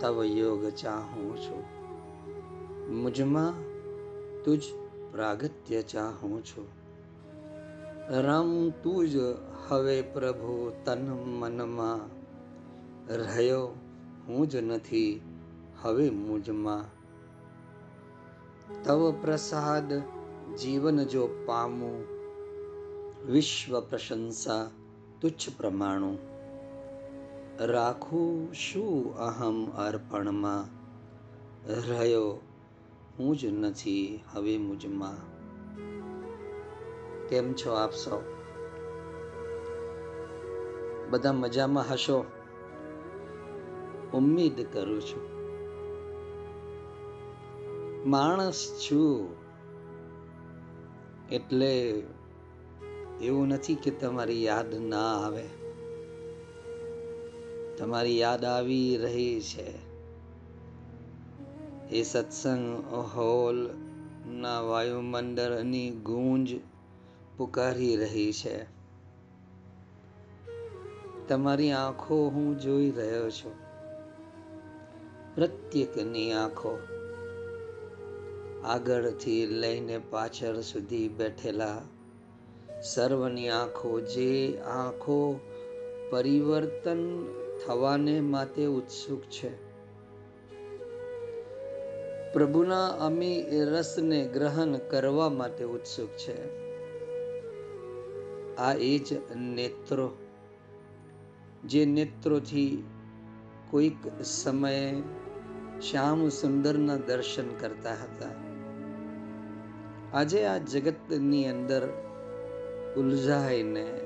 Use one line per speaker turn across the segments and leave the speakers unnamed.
તવ યોગ ચાહું છું મુજમાં તુજ પ્રાગત્ય ચાહું છું રમ તુજ હવે પ્રભુ તન મનમાં રહ્યો હું જ નથી હવે મુજમાં તવ પ્રસાદ જીવન જો પામું વિશ્વ પ્રશંસા તુચ્છ પ્રમાણું રાખું શું અહમ અર્પણમાં? રહ્યો હું જ નથી હવે મુજમાં. કેમ છો આપ સૌ? બધા મજામાં હશો? ઉમ્મીદ કરું છું. માણસ છું. એટલે એવું નથી કે તમારી યાદ ના આવે. તમારી યાદ આવી રહી છે. એ સત્સંગ હોલ ના વાયુમંડળની ગૂંજ પુકારી રહી છે. તમારી આંખો હું જોઈ રહ્યો છું. પ્રત્યેકની આંખો આગળથી લઈને પાછળ સુધી બેઠેલા સર્વની આંખો જે આંખો પરિવર્તન થવાને માટે ઉત્સુક છે. પ્રભુના અમી રસને ગ્રહણ કરવા માટે ઉત્સુક છે. આ એ જ નેત્રો, જે નેત્રોથી કોઈક સમયે શ્યામ સુંદરના દર્શન કરતા હતા. આજે આ જગતની અંદર ઉલઝાઈને,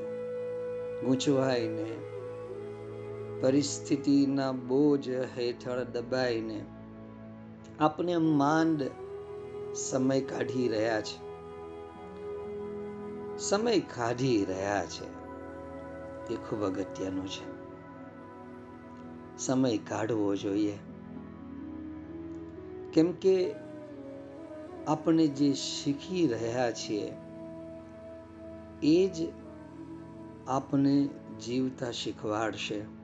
ગૂંચવાઈને પરિસ્થિતિના બોજ હેઠળ દબાઈને આપણે માંડ સમય કાઢી રહ્યા છે. સમય કાઢી રહ્યા છે. એ ખૂબ અગત્યનું છે. સમય કાઢવો જોઈએ. કેમ કે આપણે જે શીખી રહ્યા છીએ, એ જ આપણે જીવતા શીખવાડશે.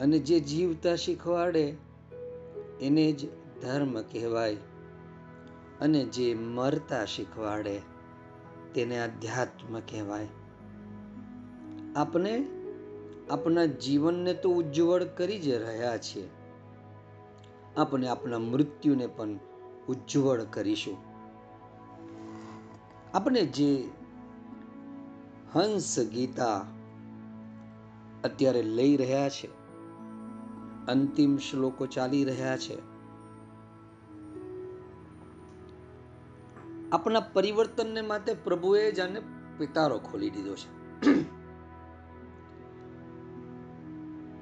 અને જે જીવતા શીખવાડે, એને જ ધર્મ કહેવાય. અને જે મરતા શીખવાડે, તેને અધ્યાત્મ કહેવાય. આપણે આપણા જીવનને તો ઉજ્જવળ કરી જ રહ્યા છીએ. આપણે આપણા મૃત્યુને પણ ઉજ્જવળ કરીશું. આપણે જે હંસ ગીતા અત્યારે લઈ રહ્યા છે અંતિમ શ્લોકો ચાલી રહ્યા છે. આપણા પરિવર્તનને માટે પ્રભુએ જાને પિતારો ખોલી દીધો છે.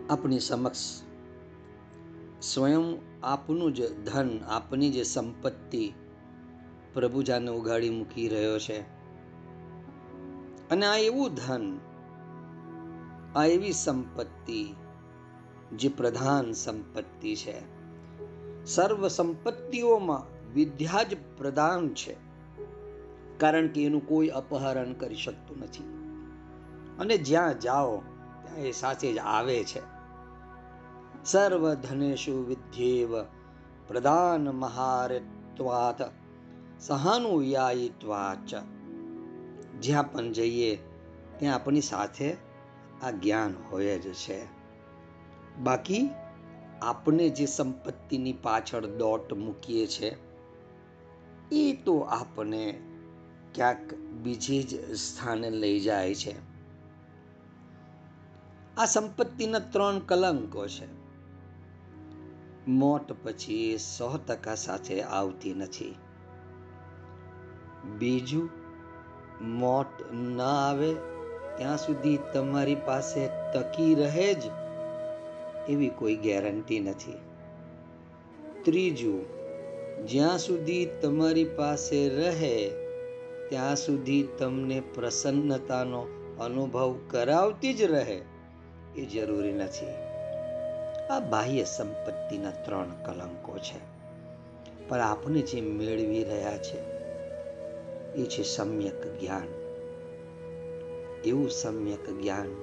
આપણી સમક્ષ સ્વયં આપનું જ ધન, આપની જે સંપત્તિ પ્રભુ જાને ઉગાડી મૂકી રહ્યો છે. અને આ એવું ધન, આ એવી સંપત્તિ જે પ્રધાન સંપત્તિ છે. સર્વ સંપત્તિઓમાં વિદ્યા જ પ્રધાન છે. કારણ કે એનું કોઈ અપહરણ કરી શકતું નથી. અને જ્યાં જાઓ, ત્યાં એ સાથે જ આવે છે. સર્વ ધનેશુ વિદ્યેવ પ્રધાન મહારત્વાત સહાનુયાયીત્વાચ. જ્યાં પણ જઈએ, ત્યાં આપણી સાથે આ જ્ઞાન હોય જ છે. બાકી આપણે જે સંપત્તિની પાછળ દોટ મૂકીએ છે, એ તો આપણે ક્યાંક બીજે જ સ્થાને લઈ જાય છે. આ સંપત્તિના ત્રણ કલંકો છે. મોત પછી સો ટકા સાથે આવતી નથી. બીજું મોત ન આવે, ત્યાં સુધી તમારી પાસે તકી રહે જ એવી કોઈ ગેરંટી નથી. ત્રીજું, જ્યાં સુધી તમારી પાસે રહે, ત્યાં સુધી તમને પ્રસન્નતાનો અનુભવ કરાવતી જ રહે એ જરૂરી નથી. આ બાહ્ય સંપત્તિના ત્રણ કલંકો છે. પણ આપણે જે મેળવી રહ્યા છે, એ છે સમ્યક જ્ઞાન. એવું સમ્યક જ્ઞાન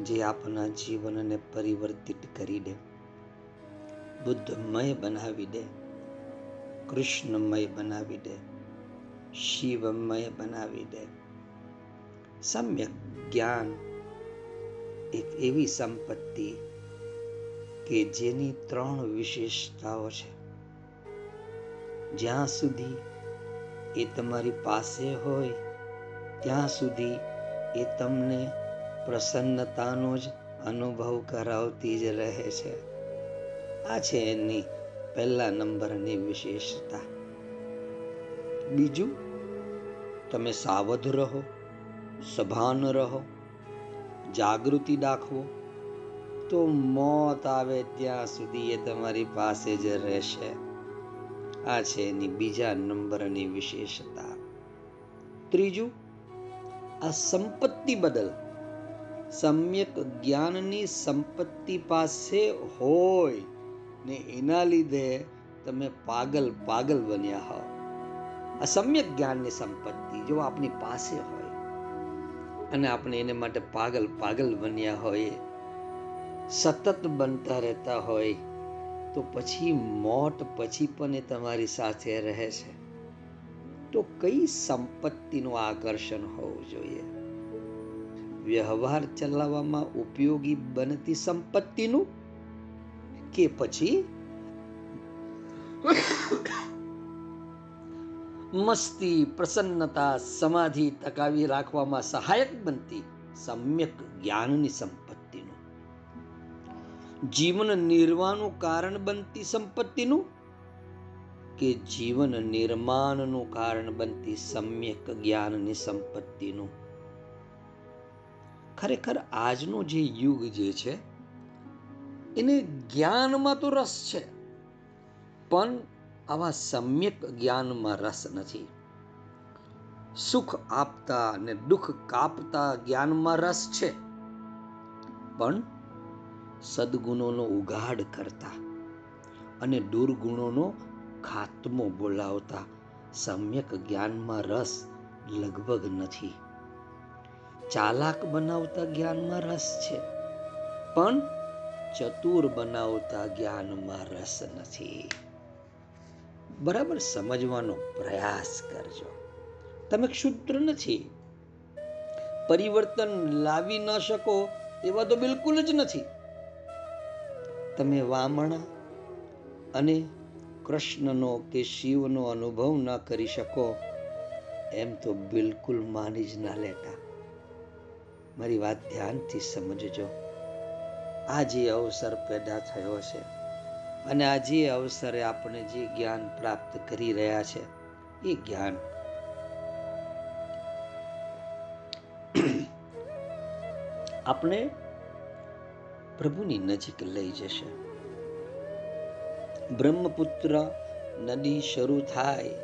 જે આપના જીવનને પરિવર્તિત કરી દે. બુદ્ધમય બનાવી દે. કૃષ્ણમય બનાવી દે. શિવમય બનાવી દે. સમ્યક જ્ઞાન એક એવી સંપત્તિ કે જેની ત્રણ વિશેષતાઓ છે. જ્યાં સુધી એ તમારી પાસે હોય, ત્યાં સુધી એ તમને પ્રસન્નતાનો જ અનુભવ કરાવતી જ રહે છે. આ છે એની પહેલા નંબરની વિશેષતા. બીજું, તમે સાવધ રહો, સભાન રહો, જાગૃતિ દાખવો, તો મોત આવે ત્યાં સુધી એ તમારી પાસે જ રહેશે. આ છે એની બીજા નંબરની વિશેષતા. ત્રીજું, આ સંપત્તિ બદલ સમ્યક જ્ઞાનની સંપત્તિ પાસે હોય ને એના લીધે તમે પાગલ પાગલ બન્યા હો આ સમ્યક જ્ઞાનની સંપત્તિ જો આપની પાસે હોય અને આપણે એને માટે પાગલ પાગલ બન્યા હોય સતત બનતા રહેતા હોય, તો પછી મોત પછી પણ એ તમારી સાથે રહે છે. તો કઈ સંપત્તિનું આકર્ષણ હોવું જોઈએ? વ્યવહાર ચલાવવામાં ઉપયોગી બનતી સંપત્તિનું કે પછી? મસ્તી, પ્રસન્નતા, સમાધિ ટકાવી રાખવામાં સહાયક બનતી સમ્યક જ્ઞાનની સંપત્તિનું. જીવન નિર્વાહનું કારણ બનતી સંપત્તિનું કે જીવન નિર્માણનું કારણ બનતી સમ્યક જ્ઞાનની સંપત્તિનું? ખરેખર આજનો જે યુગ જે છે, એને જ્ઞાનમાં તો રસ છે, પણ આવા સમ્યક જ્ઞાનમાં રસ નથી. સુખ આપતા અને દુઃખ કાપતા જ્ઞાનમાં રસ છે, પણ સદગુણોનો ઉગાડ કરતા અને દુર્ગુણોનો ખાત્મો બોલાવતા સમ્યક જ્ઞાનમાં રસ લગભગ નથી. ચાલાક બનાવતા જ્ઞાનમાં રસ છે. પણ ચતુર બનાવતા જ્ઞાનમાં રસ નથી. બરાબર સમજવાનો પ્રયાસ કરજો. તમે ક્ષુદ્ર નથી. પરિવર્તન લાવી ન શકો એવા તો બિલકુલ જ નથી. તમે વામણા અને કૃષ્ણનો કે શિવનો અનુભવ ન કરી શકો એમ તો બિલકુલ માની જ ના લેતા. મારી વાત ધ્યાનથી સમજજો. આ જે અવસર પેદા થયો છે અને આ જે અવસરે આપણે જે જ્ઞાન પ્રાપ્ત કરી રહ્યા છે, એ જ્ઞાન આપણે પ્રભુની નજીક લઈ જશે. બ્રહ્મપુત્ર નદી શરૂ થાય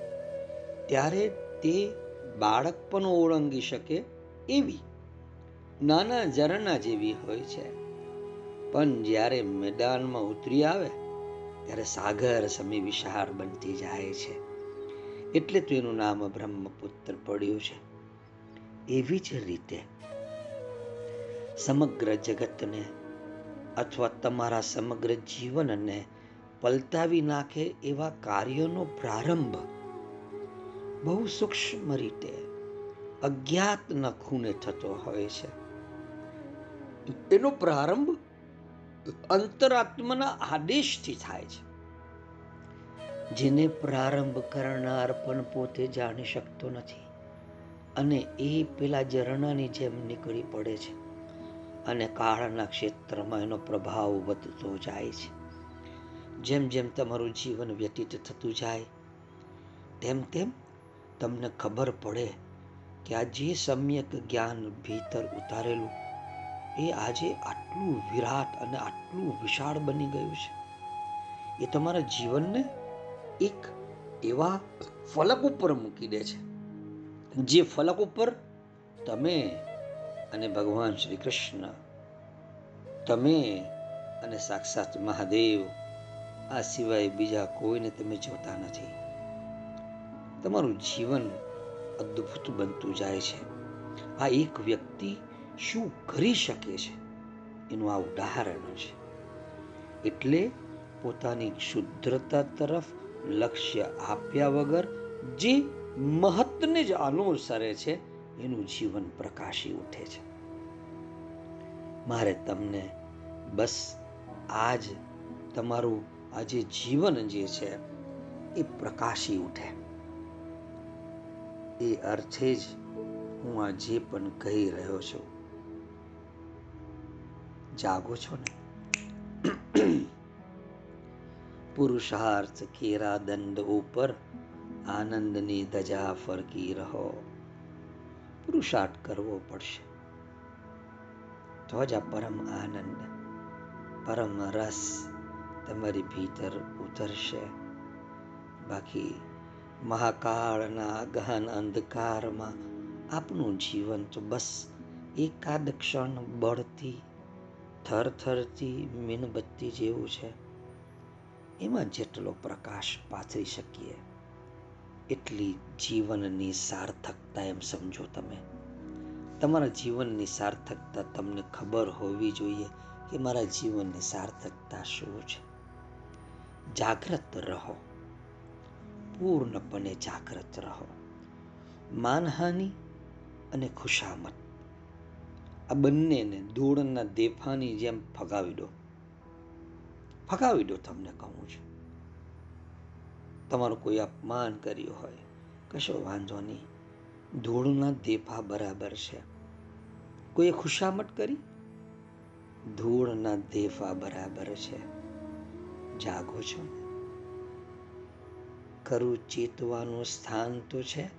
ત્યારે તે બાળક પણ ઓળંગી શકે એવી નાના ઝરણા જેવી હોય છે. પણ જ્યારે મેદાનમાં ઉતરી આવે, ત્યારે સાગર સમી વિશાળ બનતી જાય છે. એટલે તો એનું નામ બ્રહ્મપુત્ર પડ્યું છે. એવી જ રીતે સમગ્ર જગતને અથવા તમારા સમગ્ર જીવનને પલટાવી નાખે એવા કાર્યોનો પ્રારંભ બહુ સૂક્ષ્મ રીતે અજ્ઞાતના ખૂણે થતો હોય છે. એનો પ્રારંભ અંતરાત્માના આદેશથી થાય છે. જેને પ્રારંભ કરનાર પણ પોતે જાણી શકતો નથી અને એ પેલા ઝરણાની જેમ નીકળી પડે છે અને કાળના ક્ષેત્રમાં એનો પ્રભાવ વધતો જાય છે. જેમ જેમ તમારું જીવન વ્યતીત થતું જાય, તેમ તેમ તમને ખબર પડે કે આ જે સમ્યક જ્ઞાન ભીતર ઉતારેલું એ આજે આટલું વિરાટ અને આટલું વિશાળ બની ગયું છે. એ તમારા જીવનને એક એવા ફલક ઉપર મૂકી દે છે. જે ફલક ઉપર તમે અને ભગવાન શ્રી કૃષ્ણ, તમે અને સાક્ષાત મહાદેવ, આ સિવાય બીજા કોઈને તમે જોતા નથી. તમારું જીવન અદ્ભુત બનતું જાય છે. આ એક વ્યક્તિ શું કરી શકે છે? એનું આ ઉદાહરણ છે. એટલે પોતાની ક્ષુદ્રતા તરફ લક્ષ્ય આપ્યા વગર જે મહત્વને જ અનુસરે છે, એનું જીવન પ્રકાશી ઉઠે છે. મારે તમને બસ આજ તમારું આ જે જીવન જે છે, એ પ્રકાશી ઉઠે. એ અર્થે જ હું આ જે પણ કહી રહ્યો છું જાગો છો ને? પુરુષાર્થ કેરા દંડ ઉપર આનંદની ધજા ફરકી રહો. પુરુષાર્થ કરવો પડશે. તો જ આ પરમ આનંદ, પરમ રસ તમારી ભીતર ઉતરશે. બાકી મહાકાળના ગહન અંધકારમાં આપનું જીવન તો બસ એકાદ ક્ષણ બળતી થરથરતી મીણબત્તી જેવું છે. એમાં જેટલો પ્રકાશ પાથરી શકીએ, એટલી જીવનની સાર્થકતા એમ સમજો તમે. તમારા જીવનની સાર્થકતા તમને ખબર હોવી જોઈએ કે મારા જીવનની સાર્થકતા શું છે. જાગ્રત રહો. પૂર્ણપણે જાગ્રત રહો. માનહાનિ અને ખુશામત આ બંનેને ધૂળના દેફાની જેમ ફગાવી દો. ફગાવી દો તમને કહું છું. તમારું કોઈ અપમાન કર્યું હોય, કશો વાંધો નહીં. ધૂળના દેફા બરાબર છે. કોઈએ ખુશામત કરી? ધૂળના દેફા બરાબર છે. જાગો છો. ખરું ચેતવાનું સ્થાન તો છે.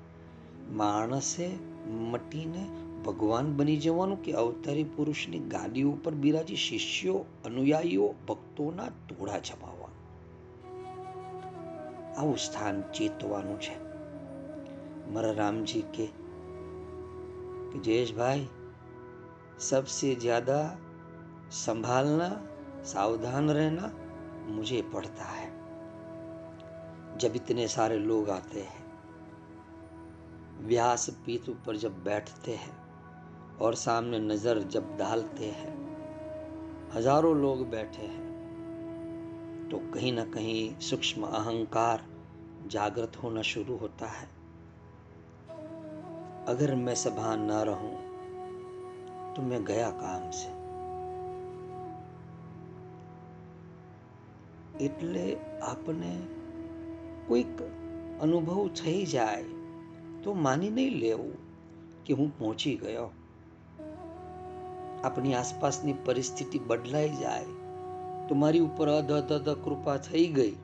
માણસે મટીને ભગવાન બની જવાનું કે અવતારી પુરુષની ગાદી ઉપર બિરાજી શિષ્યો અનુયાયીઓ ભક્તોના ટોળા જમાવવા આવું સ્થાન ચેતવાનું છે મારા રામજી કે જયેશભાઈ सबसे ज्यादा संभालना सावधान रहना मुझे पड़ता है जब इतने सारे लोग आते हैं व्यास पीठ ऊपर जब बैठते हैं और सामने नजर जब डालते हैं हजारों लोग बैठे हैं तो कहीं ना कहीं सूक्ष्म अहंकार जागृत होना शुरू होता है अगर मैं सभा न रहूं तो मैं गया काम से એટલે આપને કોઈક અનુભવ થઈ જાય તો માની નહીં લેવું કે હું પહોંચી ગયો આપણી આસપાસની પરિસ્થિતિ બદલાઈ જાય તો મારી ઉપર અધ અધ કૃપા થઈ ગઈ.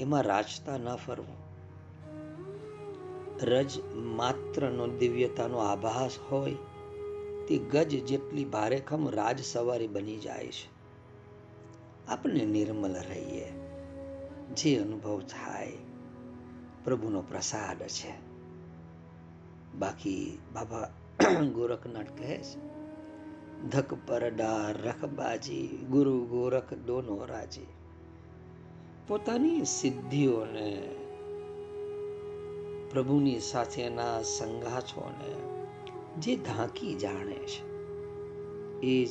એમાં રાજતા ન ફરવું. રજ માત્રનો દિવ્યતાનો આભાસ હોય તે ગજ જેટલી ભારેખમ રાજ સવારી બની જાય છે. આપણે નિર્મલ રહીએ, જે અનુભવ થાય, પ્રભુનો પ્રસાદ છે. બાકી બાબા ગોરખનાથ કહે છે ધક પરડા રખબાજી, ગુરુ ગોરખ દોનો રાજી. પોતાની સિદ્ધિઓને, પ્રભુની સાથેના સંગાથોને જે ઢાંકી જાણે છે, એ જ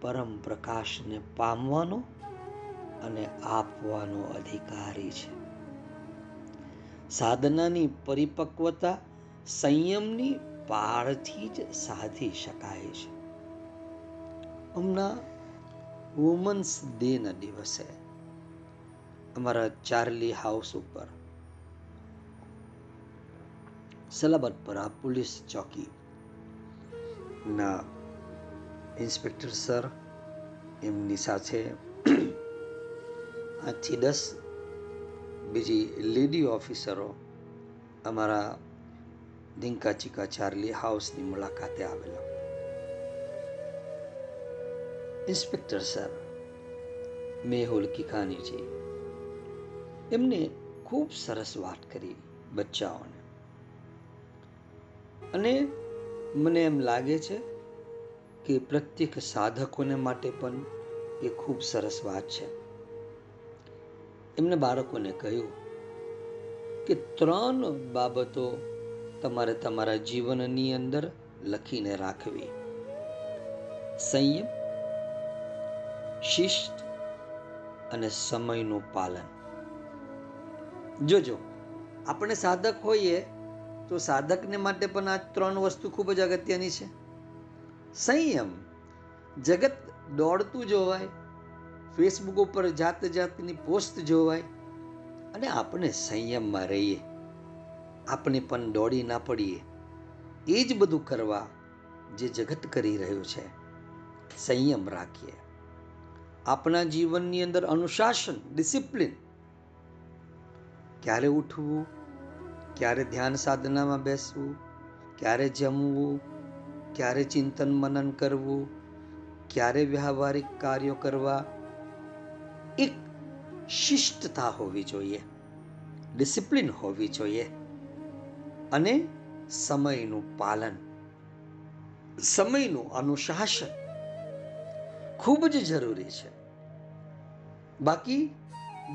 પરમ પ્રકાશને પામવાનો અને આપવાનો અધિકારી છે. સાધનાની પરિપક્વતા સંયમની પાળથી જ સાધી શકાય છે. હમણાં વુમન્સ ડેના દિવસે અમારા ચાર્લી હાઉસ ઉપર સલાબતપરા પોલીસ ચોકી ના ઇન્સ્પેક્ટર સર એમની સાથે આઠથી દસ બીજી લેડી ઓફિસરો અમારા ધીંકા ચીકા ચાર્લી હાઉસની મુલાકાતે આવેલા. ઇન્સ્પેક્ટર સાહેબ મેહુલ કિખાનીજી એમને ખૂબ સરસ વાત કરી બચ્ચાઓને. અને મને એમ લાગે છે કે પ્રત્યેક સાધકોને માટે પણ એ ખૂબ સરસ વાત છે. એમને બાળકોને કહ્યું કે ત્રણ બાબતો તમારે તમારા જીવનની અંદર લખીને રાખવી. સંયમ શિસ્ત અને સમયનું પાલન. જોજો, આપણે સાધક હોઈએ તો સાધકને માટે પણ આ ત્રણ વસ્તુ ખૂબ જ અગત્યની છે. સંયમ, જગત દોડતું જોવાય ફેસબુક ઉપર જાત જાતની પોસ્ટ જોવાય, અને આપણે સંયમમાં રહીએ. આપણે પણ દોડી ના પડીએ. એ જ બધું કરવા જે જગત કરી રહ્યું છે. સંયમ રાખીએ. આપણા જીવનની અંદર અનુશાસન, ડિસિપ્લિન. ક્યારે ઉઠવું, ક્યારે ધ્યાન સાધનામાં બેસવું, ક્યારે જમવું, ક્યારે ચિંતન મનન કરવું, ક્યારે વ્યવહારિક કાર્યો કરવા. એક શિષ્ટતા હોવી જોઈએ, ડિસિપ્લિન હોવી જોઈએ અને સમયનું પાલન. સમયનું અનુશાસન ખૂબ જ જરૂરી છે. બાકી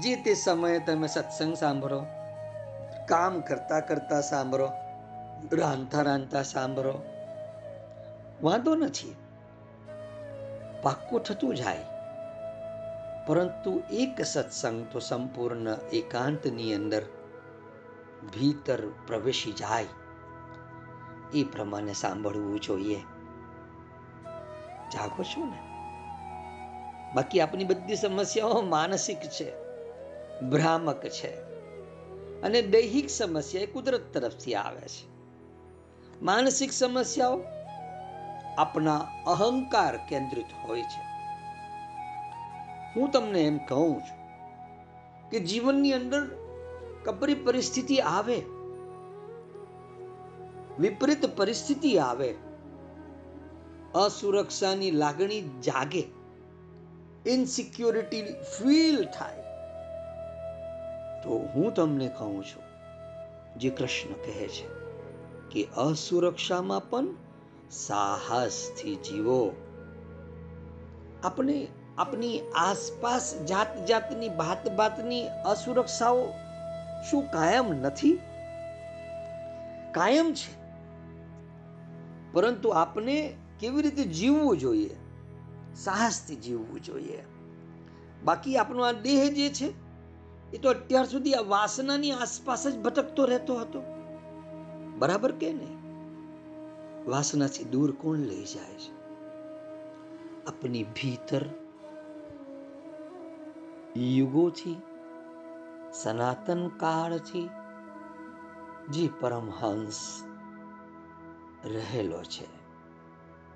જે તે સમયે તમે સત્સંગ સાંભળો, કામ કરતા કરતા સાંભળો, રાંધતા રાંધતા સાંભળો, વાંધો નથી. પાક્કું થતું જાય. પરંતુ એક સત્સંગ તો સંપૂર્ણ એકાંતની અંદર ભીતર પ્રવેશી જાય. એ પ્રમાણે સાંભળવું જોઈએ. જાગો છો ને? બાકી આપની બધી સમસ્યાઓ માનસિક છે, ભ્રામક છે અને દૈહિક સમસ્યા એ કુદરત તરફથી આવે છે. માનસિક સમસ્યાઓ આપના અહંકાર કેન્દ્રિત હોય છે. હું તમને એમ કહું છું કે જીવનની અંદર કપરી પરિસ્થિતિ આવે, વિપરીત પરિસ્થિતિ આવે, અસુરક્ષાની લાગણી જાગે ઇનસિક્યોરિટી ફીલ થાય. તો હું તમને કહું છું, જે કૃષ્ણ કહે છે કે અસુરક્ષામાં પણ સાહસથી જીવો. આપણે આપની આસપાસ જાત જાતની ભાત ભાતની અસુરક્ષાઓ શું કાયમ નથી? કાયમ છે. પરંતુ આપણે કેવી રીતે જીવવું જોઈએ? સાહસથી જીવવું જોઈએ. બાકી આપણો આ દેહ જે છે, એ તો અત્યાર સુધી આ વાસનાની આસપાસ જ ભટકતો રહેતો હતો. બરાબર કે નહીં? વાસનાથી દૂર કોણ લઈ જાય છે? આપની ભીતર યુગોથી, સનાતન કાળથી જે પરમહંસ રહેલો છે,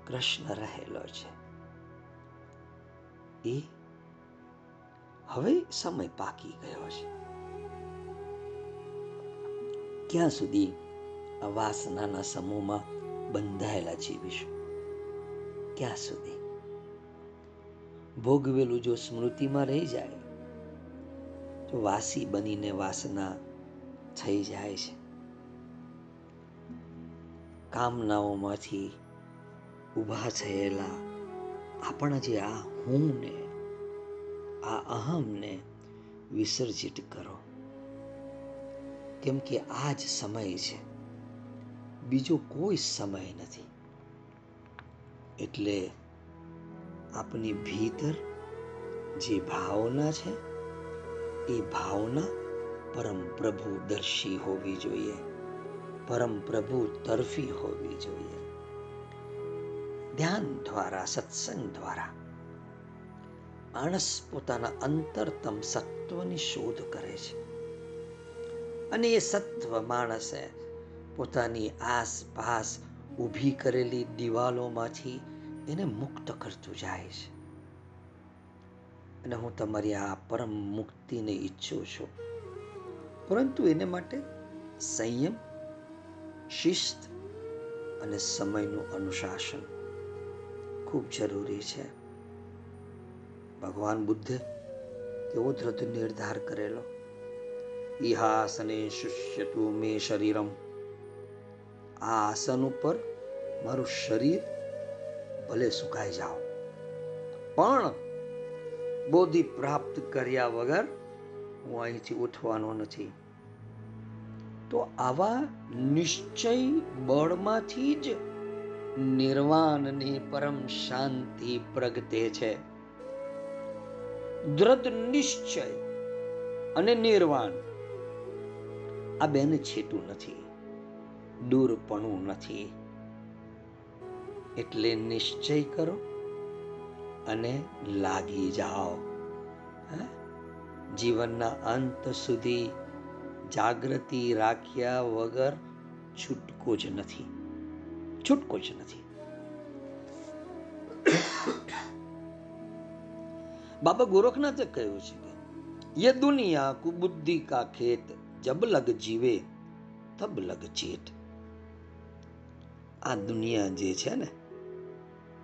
કૃષ્ણ રહેલો છે. એ હવે સમય પાકી ગયો છે ક્યાં સુધી આ વાસનાના સમૂહમાં બંધાયેલા જીવીશું ક્યાં સુધી? ભોગવેલું જો સ્મૃતિમાં રહી જાય, તો વાસી બનીને વાસના થઈ જાય છે. કામનાઓમાંથી ઊભા થયેલા આપણા જે આ હું ને આ અહમને વિસર્જિત કરો. કેમ કે આ જ સમય છે. બીજો કોઈ સમય નથી. એટલે આપની ભીતર જે ભાવના છે, એ ભાવના પરમ પ્રભુ દર્શી હોવી જોઈએ. પરમ પ્રભુ તરફી હોવી જોઈએ. ધ્યાન દ્વારા, સત્સંગ દ્વારા માણસ પોતાના અંતરતમ સત્વની શોધ કરે છે. અને એ સત્વ માણસે પોતાની આસપાસ ઊભી કરેલી દિવાલોમાંથી એને મુક્ત કરતું જાય છે. અને હું તમારી આ પરમ મુક્તિને ઈચ્છું છું. પરંતુ એને માટે સંયમ, શિસ્ત અને સમયનું અનુશાસન ખૂબ જરૂરી છે. ભગવાન બુદ્ધે કેવો દ્રઢ નિર્ધાર કરેલો. ઇહાસને શુષ્યતું મે શરીરમ. આ આસન ઉપર મારું શરીર ભલે સુકાઈ જાઓ. પણ બોધિ પ્રાપ્ત કર્યા વગર હું અહીંથી ઉઠવાનો નથી. તો આવા નિશ્ચય બળમાંથી જ નિર્વાણની પરમ શાંતિ પ્રગટે છે. દ્રઢ નિશ્ચય અને નિર્વાણ. આ બેન છેટું નથી, દૂરપણું નથી. એટલે નિશ્ચય કરો અને લાગી જાઓ. જીવનના અંત સુધી જાગૃતિ રાખ્યા વગર છૂટકો જ નથી. છૂટકો જ નથી. બાબા ગોરખનાથે કહ્યું છે કે, યે દુનિયા કુબુદ્ધિ કા ખેત, જબ લગ જીવે, તબ લગ ચેત. આ દુનિયા જે છે ને,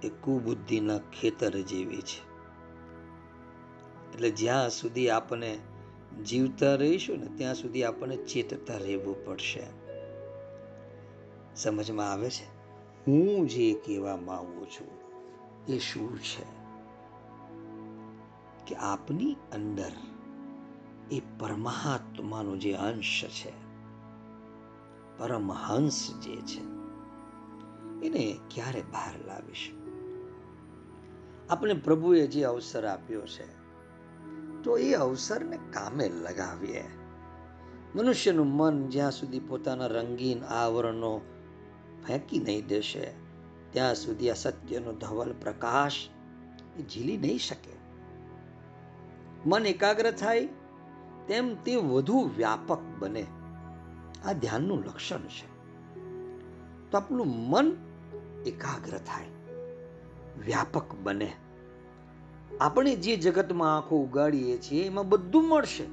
એ કુબુદ્ધિના ખેતર જેવી છે. એટલે જ્યાં સુધી આપણે જીવતા રહીશું ને, ત્યાં સુધી આપણને ચેતતા રહેવું પડશે. સમજમાં આવે છે? હું જે કહેવા માંગુ છું, એ શું છે? કે આપની અંદર એ પરમાત્માનો જે અંશ છે, પરમહંસ જે છે, એને ક્યારે બહાર લાવીશું? આપણે પ્રભુએ જે અવસર આપ્યો છે, તો એ અવસરને કામે લગાવીએ. મનુષ્યનું મન જ્યાં સુધી પોતાના રંગીન આવરણો ફેંકી નહીં દેશે, ત્યાં સુધી આ સત્યનો ધવલ પ્રકાશ એ ઝીલી નહીં શકે. મન એકાગ્ર થાય, તેમ તે વધુ વ્યાપક બને. આ ધ્યાનનું લક્ષણ છે. તો આપણું મન એકાગ્ર થાય, વ્યાપક બને. આપણે જે જગતમાં આંખો ઉગાડીએ છીએ, એમાં બધું મળશે.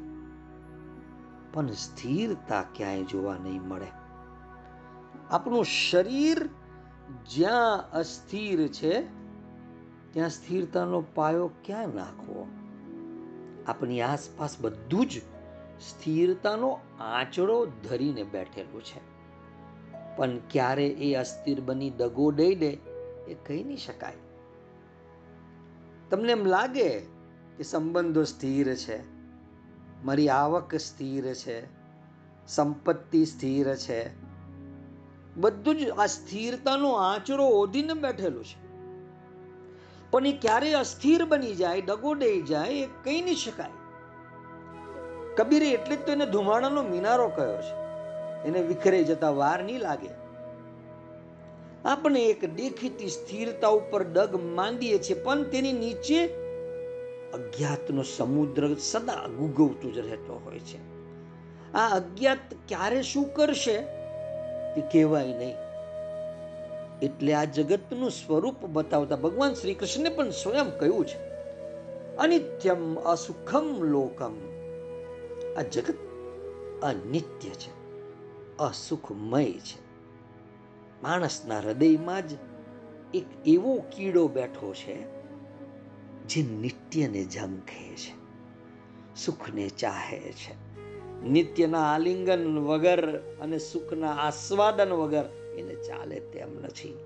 પણ સ્થિરતા ક્યાંય જોવા નહીં મળે. આપણું શરીર જ્યાં અસ્થિર છે, ત્યાં સ્થિરતાનો પાયો ક્યાં નાખવો? આપણી આસપાસ બધું જ સ્થિરતાનો આંચડો ધરીને બેઠેલું છે. પણ ક્યારે એ અસ્થિર બની દગો દઈ દે એ કહી નહીં શકાય. તમને એમ લાગે કે સંબંધો સ્થિર છે, મારી આવક સ્થિર છે, સંપત્તિ સ્થિર છે, બધું જ આ સ્થિરતાનો આંચડો ઓઢીને બેઠેલું છે. પણ એ ક્યારે અસ્થિર બની જાય દગો દઈ જાય એ કહી નહીં શકાય. કબીરે એટલે જ તો એને ધુમાડાનો મિનારો કહ્યો છે. એને વિખરે જતા વાર નહીં લાગે. આપણે એક દેખીતી સ્થિરતા ઉપર ડગ માંડીએ છીએ, પણ તેની નીચે અજ્ઞાતનો સમુદ્ર સદા ગુગવતું જ રહેતો હોય છે. આ અજ્ઞાત ક્યારે શું કરશે? તે કહેવાય નહીં. એટલે આ જગતનું સ્વરૂપ બતાવતા ભગવાન શ્રી કૃષ્ણે પણ સ્વયં કહ્યું છે. અનિત્યમ અસુખમ લોકમ. આ જગત અનિત્ય છે, અસુખમય છે. માણસના હૃદયમાં જ એક એવો કીડો બેઠો છે, જે નિત્યને ઝંખે છે, સુખને ચાહે છે. નિત્યના આલિંગન વગર અને સુખના આસ્વાદન વગર એને ચાલે તેમ નથી.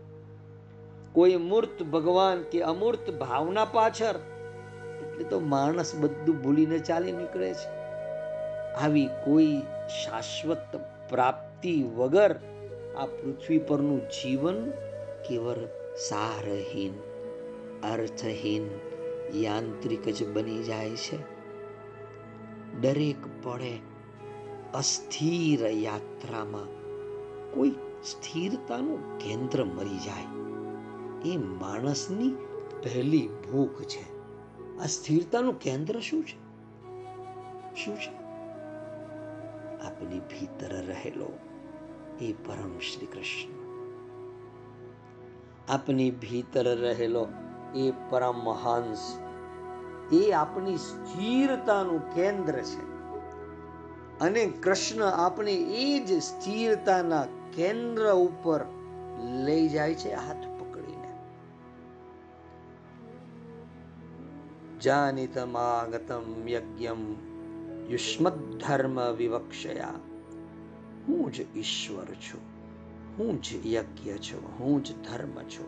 કોઈ મૂર્ત ભગવાન કે અમૂર્ત ભાવના પાછળ, એટલે તો માણસ બધું ભૂલીને ચાલી નીકળે છે. આવી કોઈ શાશ્વત પ્રાપ્તિ વગર આ પૃથ્વી પરનું જીવન કેવળ સારહીન, અર્થહીન, યાંત્રિક જ બની જાય છે. દરેક પળે અસ્થિર યાત્રામાં કોઈ સ્થિરતાનું કેન્દ્ર મરી જાય. એ માણસની પહેલી ભૂખ છે. આ સ્થિરતાનું કેન્દ્ર શું છે? શું છે? આપની ભીતર રહેલો એ પરમ શ્રી કૃષ્ણ આપની ભીતર રહેલો એ પરમહંસ એ આપણી સ્થિરતાનું કેન્દ્ર છે. અને કૃષ્ણ આપણે એ જ સ્થિરતાના કેન્દ્ર ઉપર લઈ જાય છે હાથ પકડીને. જાનિતમાગતમ યજ્ઞમ યુષ્મદ્ધર્મ વિવક્ષયા. હું જ ઈશ્વર છું, હું જ યજ્ઞ છું, હું જ ધર્મ છું,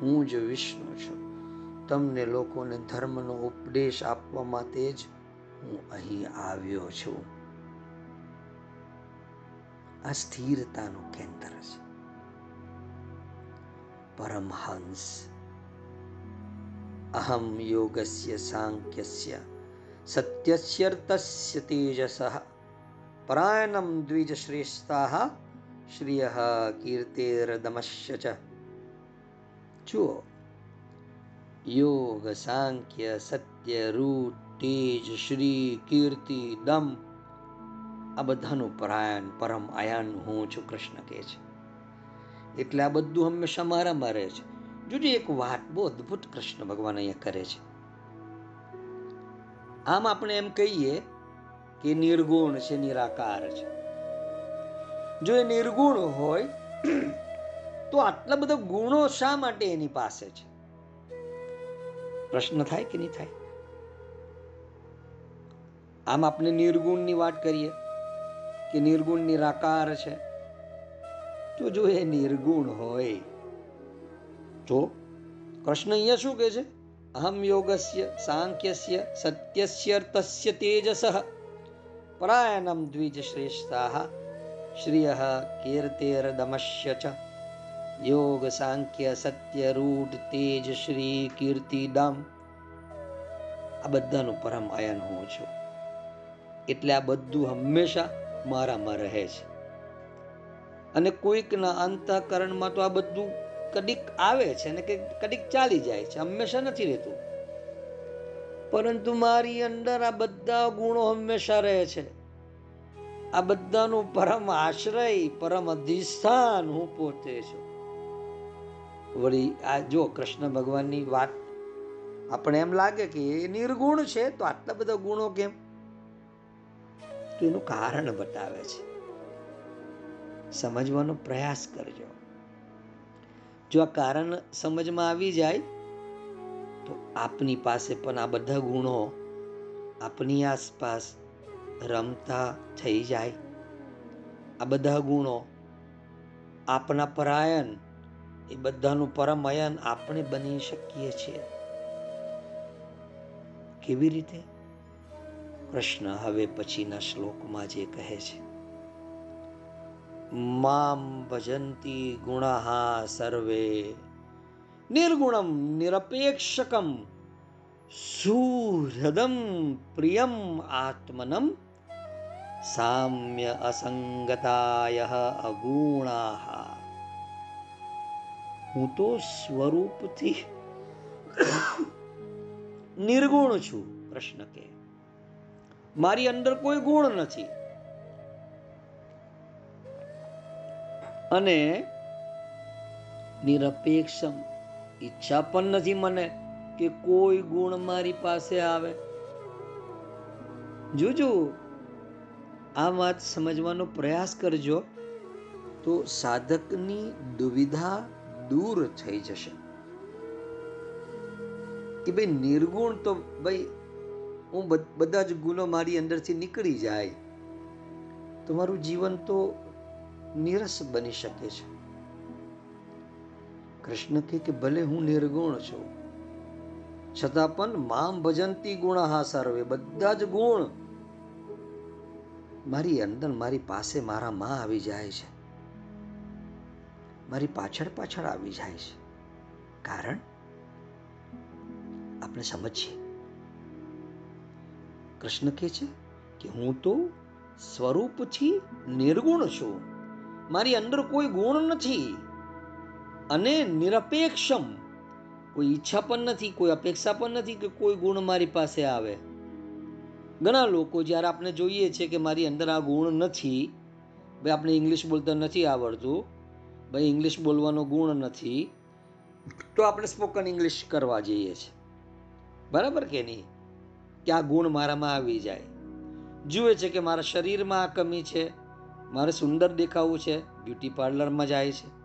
હું જ વિષ્ણુ છું. તમને લોકોને ધર્મનો ઉપદેશ આપવા માટે જ હું અહીં આવ્યો છું. આ સ્થિરતાનું કેન્દ્ર છે. પરમહંસ. અહમ યોગસ્ય સાંખ્યસ્ય. સત્યસ્યર્થસ્ય તેજસ. પરાયણમ દ્વિજશ્રેષ્ઠા. શ્રિય કીર્તિર્દમશ્ય ચ. જુઓ. યોગ, સાંખ્ય, સત્ય રૂટ તેજ, શ્રી, કીર્તિ, દમ આ બધાનું પરાયણ, પરમ આયાન હું છું કૃષ્ણ કહે છે. એટલે આ બધું હંમેશા મારામાં રહે છે. જોજો એક વાત બહુ અદ્ભુત કૃષ્ણ ભગવાન અહીંયા કરે છે. આમ આપણે એમ કહીએ કે નિર્ગુણ છે, નિરાકાર છે. જો એ નિર્ગુણ હોય, તો આટલા બધા ગુણો શા માટે એની પાસે છે? પ્રશ્ન થાય કે નહીં થાય? આમ આપણે નિર્ગુણની વાત કરીએ. કે નિર્ગુણ નિરાકાર છે? તો જો એ નિર્ગુણ હોય, તો કૃષ્ણ અહીંયા શું કહે છે? અહમ યોગસ્ય, સાંખ્યસ્ય, સત્યસ્યર્તસ્ય તેજસ. પરાયણમ દ્વિજ શ્રેષ્ઠા શ્રિય કીર્તિર્દમશ્ય ચ યોગ, સાંખ્ય સત્ય રૂઢ તેજ, શ્રી કીર્તિદમ આ બધાનું પરમ આયન હું છું. એટલે આ બધું હંમેશા મારામાં રહે છે. અને કોઈકના અંતઃકરણમાં તો આ બધું કડીક આવે છે અને કડીક ચાલી જાય છે, હંમેશા નથી રહેતું. પરંતુ મારી અંદર આ બધા ગુણો હંમેશા રહે છે. આ બધાનું પરમ આશ્રય, પરમ અધિષ્ઠાન હું પોતે છું. વળી આ જો કૃષ્ણ ભગવાનની વાત આપણે એમ લાગે કે એ નિર્ગુણ છે, તો આટલા બધા ગુણો કેમ? તો એનું કારણ બતાવે છે. સમજવાનો પ્રયાસ કરજો. જો આ કારણ સમજમાં આવી જાય, તો આપની પાસે પણ આ બધા ગુણો આપની આસપાસ રમતા થઈ જાય. આ બધા ગુણો આપના પરાયણ, એ બધાનું પરમયન આપણે બની શકીએ છીએ. કેવી રીતે? કૃષ્ણ હવે પછીના શ્લોકમાં જે કહે છે, મામ ભજંતી ગુણા સર્વે, નિર્ગુણમ નિરપેક્ષકમ સુહૃદમ પ્રિયમ આત્મનમ સામ્ય અસંગતાય અગુણા હું તો સ્વરૂપથી નિર્ગુણ છું કૃષ્ણ કે. મારી અંદર કોઈ ગુણ નથી. અને નિરપેક્ષમ ઈચ્છા પણ નથી મને કે કોઈ ગુણ મારી પાસે આવે. જોજો, આ વાત સમજવાનો પ્રયાસ કરજો તો સાધકની દુવિધા દૂર થઈ જશે. કે ભાઈ નિર્ગુણ તો ભાઈ હું બધા જ ગુનો મારી અંદરથી નીકળી જાય. તો મારું જીવન તો નિરસ બની શકે છે. કૃષ્ણ કહે કે ભલે હું નિર્ગુણ છું, છતાં પણ મામ ભજનતી ગુણ સર્વે, બધા જ ગુણ મારી અંદર, મારી પાસે, મારા માં આવી જાય છે. મારી પાછળ પાછળ આવી જાય છે. કારણ? આપણે સમજીએ. કૃષ્ણ કહે છે કે હું તો સ્વરૂપથી નિર્ગુણ છું. મારી અંદર કોઈ ગુણ નથી અને નિરપેક્ષમ. કોઈ ઈચ્છા પણ નથી, કોઈ અપેક્ષા પણ નથી કે કોઈ ગુણ મારી પાસે આવે. ઘણા લોકો જ્યારે આપણે જોઈએ છે કે મારી અંદર આ ગુણ નથી, ભાઈ આપણે ઇંગ્લિશ બોલતા નથી આવડતું, ભાઈ ઇંગ્લિશ બોલવાનો ગુણ નથી, તો આપણે સ્પોકન ઇંગ્લિશ કરવા જઈએ છીએ. બરાબર કે નહીં? કે આ ગુણ મારામાં આવી જાય. જુએ છે કે મારા શરીરમાં આ કમી છે. મારે સુંદર દેખાવું છે. બ્યુટી પાર્લરમાં જાય છે.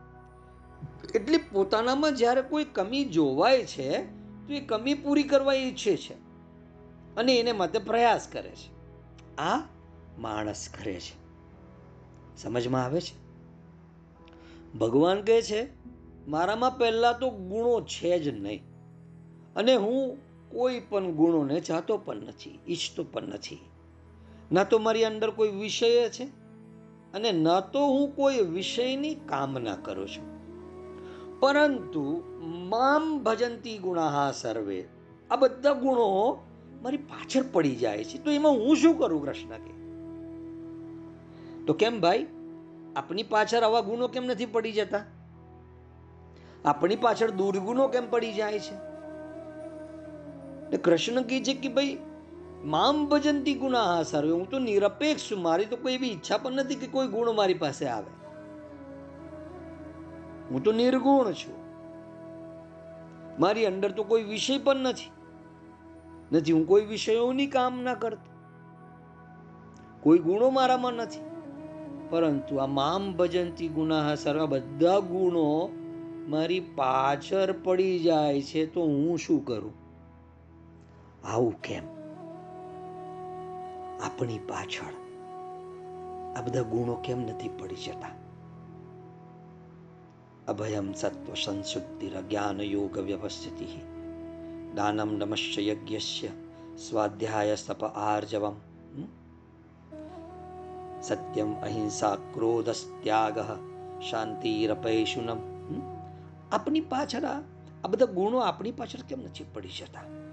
એટલે પોતાનામાં જ્યારે કોઈ કમી જોવાય છે, તો એ કમી પૂરી કરવા ઈચ્છે છે અને એને માટે પ્રયાસ કરે છે. આ માણસ કરે છે. સમજમાં આવે છે? ભગવાન કહે છે, મારામાં પહેલાં તો ગુણો છે જ નહીં. અને હું કોઈ પણ ગુણોને જાતો પણ નથી, ઈચ્છતો પણ નથી. ના તો મારી અંદર કોઈ વિષય છે અને ન તો હું કોઈ વિષયની કામના કરું છું. પરંતુ મામ ભજંતી ગુણાહા સર્વે, આ બધા ગુણો મારી પાછળ પડી જાય છે, તો એમાં હું શું કરું કૃષ્ણ કે? તો કેમ ભાઈ? આપણી પાછળ આવા ગુનો કેમ નથી પડી જતા? આપણી પાછળ દુર્ગુણો કેમ પડી જાય છે? કૃષ્ણ કહે છે કે ભાઈ, મામ ભજંતી ગુના સર્વે હું તો નિરપેક્ષ છું. મારી તો કોઈ એવી ઈચ્છા પણ નથી કે કોઈ ગુણ મારી પાસે આવે. હું તો નિર્ગુણ છું. મારી અંદર તો કોઈ વિષય પણ નથી. નથી, હું કોઈ વિષયોની કામના કરતો. કોઈ ગુણો મારામાં નથી. પરંતુ આ મામ ભજનથી ગુના સર્વ બધા ગુણો મારી પાછળ પડી જાય છે તો હું શું કરું? આવું કેમ? આપણી પાછળ આ બધા ગુણો કેમ નથી પડી જતા? અભયમ સત્વ સંશુદ્ધિર જ્ઞાન યોગ વ્યવસ્થિતિ. દાનમ નમશ્ય યજ્ઞસ્ય સ્વાધ્યાય તપ આર્જવમ. સત્યમ અહિંસા ક્રોધસ્ત્યાગ શાંતિરપૈશુનમ. આપણી પાછળ આ બધા ગુણો આપણી પાછળ કેમ નથી પડી જતા?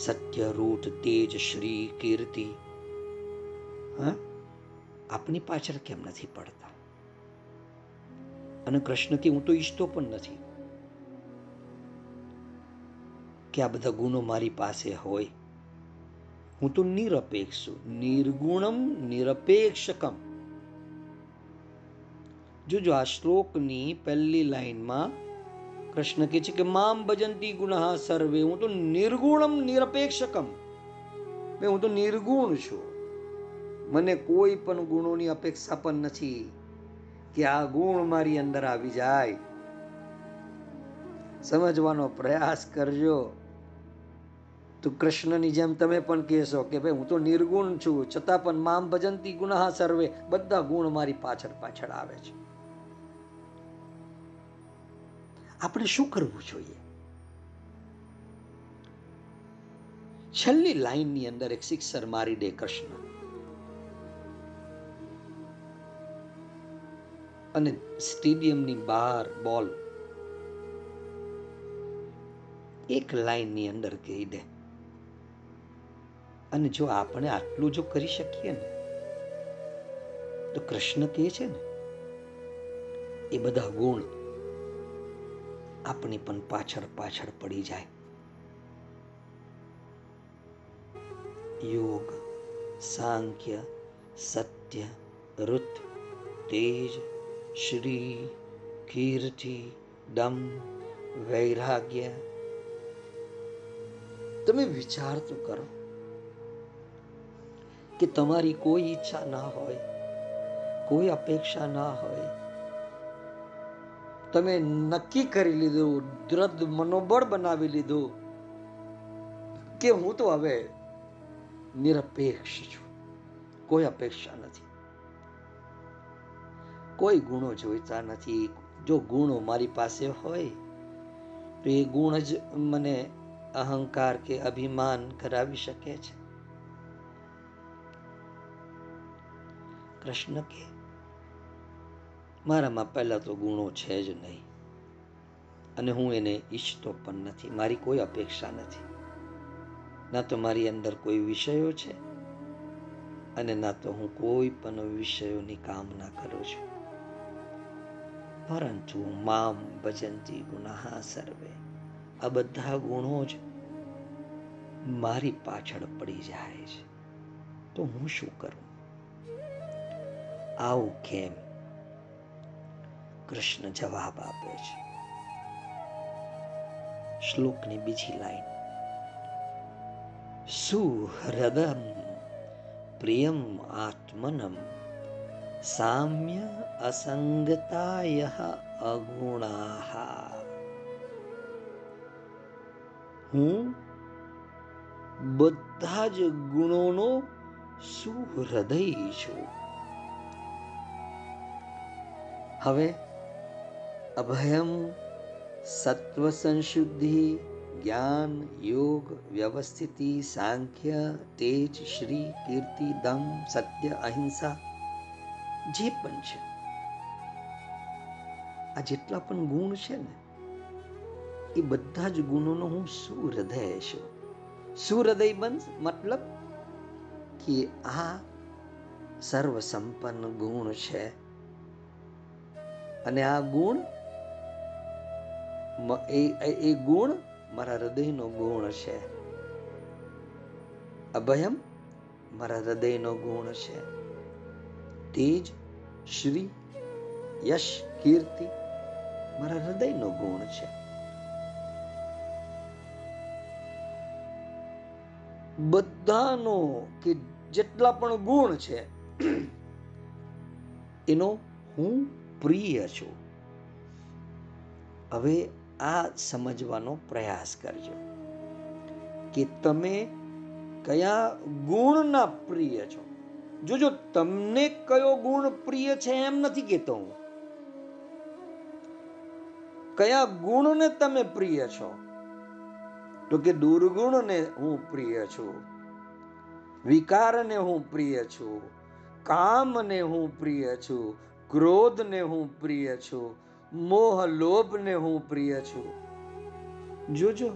સત્ય રૂઢ તેજ શ્રી કીર્તિ. હા? આપની પાછળ કેમ નથી પડતા? અને કૃષ્ણથી હું તો ઈચ્છતો પણ નથી કે આ બધા ગુણો મારી પાસે હોય. હું તો નિરપેક્ષ છું. નિર્ગુણમ નિરપેક્ષકમ. જોજો, આ શ્લોકની પહેલી લાઈનમાં કૃષ્ણ કહે છે કે મામ ભજંતી ગુણ સર્વે. હું તો નિર્ગુણમ, નિરપેક્ષકમ. હું તો નિર્ગુણ છું. મને કોઈ પણ ગુણોની અપેક્ષા પણ નથી કે આ ગુણ મારી અંદર આવી જાય. સમજવાનો પ્રયાસ કરજો. તો કૃષ્ણની જેમ તમે પણ કહેશો કે ભાઈ, હું તો નિર્ગુણ છું. છતાં પણ મામ ભજંતી ગુના સર્વે. બધા ગુણ મારી પાછળ પાછળ આવે છે. આપણે શું કરવું જોઈએ? છેલ્લી લાઈનની અંદર એક સિક્સર મારી દે કૃષ્ણ. અને સ્ટેડિયમની બહાર બોલ. એક લાઈનની અંદર કહી દે. અને જો આપણે આટલું જો કરી શકીએ ને, તો કૃષ્ણ કહે છે ને, એ બધા ગુણ આપણી પણ પાછળ પાછળ પડી જાય. યોગ, સાંખ્ય, સત્ય, ઋત, તેજ, શ્રી, કીર્તિ, દમ, વૈરાગ્ય. તમે વિચાર તો કરો કે તમારી કોઈ ઈચ્છા ના હોય, કોઈ અપેક્ષા ના હોય તમે નક્કી કરી લીધું, દ્રઢ મનોબળ બનાવી લીધું કે હું તો હવે નિરપેક્ષ છું. કોઈ અપેક્ષા નથી. કોઈ ગુણો જોઈતા નથી. જો ગુણો મારી પાસે હોય, તો એ ગુણ જ મને અહંકાર કે અભિમાન કરાવી શકે છે. કૃષ્ણ કે મારામાં પહેલાં તો ગુણો છે જ નહીં. અને હું એને ઈચ્છતો પણ નથી. મારી કોઈ અપેક્ષા નથી. ના તો મારી અંદર કોઈ વિષયો છે અને ના તો હું કોઈ પણ વિષયોની કામના કરું છું. પરંતુ મામ ભજંતી ગુનાહ સર્વે. આ બધા ગુણો જ મારી પાછળ પડી જાય છે. તો હું શું કરું? આવું કેમ? કૃષ્ણ જવાબ આપે છે. શ્લોકની બીજી લાઈન. સુહૃદમ પ્રિયમ આત્મનમ સામ્ય અસંગતાય અગુણા. હું બધા જ ગુણોનો સુહૃદય છું. હવે અભયમ સત્વ સંશુદ્ધિ જ્ઞાન યોગ વ્યવસ્થિતિ સાંખ્ય તેજ શ્રી કીર્તિ દમ સત્ય અહિંસા જે પણ છે. આ જેટલા પણ ગુણ છે ને, એ બધા જ ગુણોનો હું સુહૃદય છું. સુહૃદય બનશ મતલબ કે આ સર્વ સંપન્ન ગુણ છે. અને આ ગુણ એ એ ગુણ મારા હૃદયનો ગુણ છે. અભયમ મારા હૃદયનો ગુણ છે. તેજ શ્રી યશ કીર્તિ મારા હૃદયનો ગુણ છે. બધાનો કે જેટલા પણ ગુણ છે, એનો હું પ્રિય છું. હવે આ સમજવાનો પ્રયાસ કરજો કે તમે કયા ગુણના પ્રિય છો. જોજો, તમને કયો ગુણ પ્રિય છે એમ નથી કહેતો હું. કયા ગુણને તમે પ્રિય છો? તો કે દુર્ગુણને હું પ્રિય છું, વિકારને હું પ્રિય છું, કામને હું પ્રિય છું, ક્રોધને હું પ્રિય છું મોહ લોભને હું પ્રિય છું. જોજો,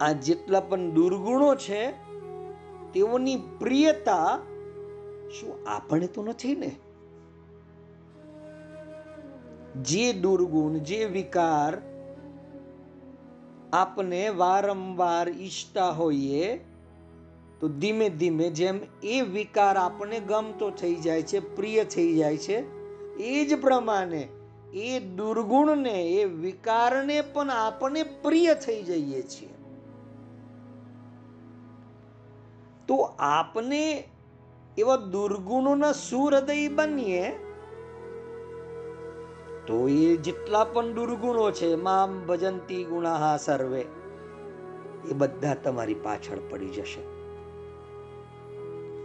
આ જેટલા પણ દુર્ગુણો છે, તેઓની પ્રિયતા શું આપણે તો નથી ને? જે દુર્ગુણ, જે વિકાર આપને વારંવાર ઈચ્છતા હોઈએ, તો ધીમે ધીમે જેમ એ વિકાર આપણને ગમતો થઈ જાય છે, પ્રિય થઈ જાય છે એ જ પ્રમાણે, એ દુર્ગુણને, એ વિકારને પણ આપણે પ્રિય થઈ જઈએ છીએ. તો આપને એવા દુર્ગુણોના સુહૃદય બનીએ, તો એ જેટલા પણ દુર્ગુણો છે, મામ ભજંતી ગુણાહા સર્વે, એ બધા તમારી પાછળ પડી જશે.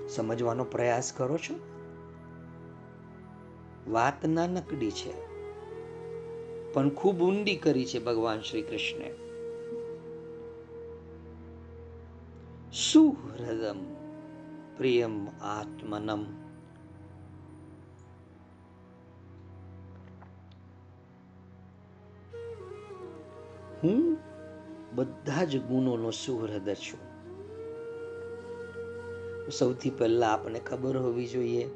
સમજવાનો પ્રયાસ કરો છો? વાત નાનકડી છે, પણ ખૂબ ઊંડી કરી છે ભગવાન શ્રી કૃષ્ણે. સુહૃદમ પ્રિયમ આત્મનમ. હું બધા જ ગુણોનો સુહૃદ છું. સૌથી પહેલા આપણે ખબર હોવી જોઈએ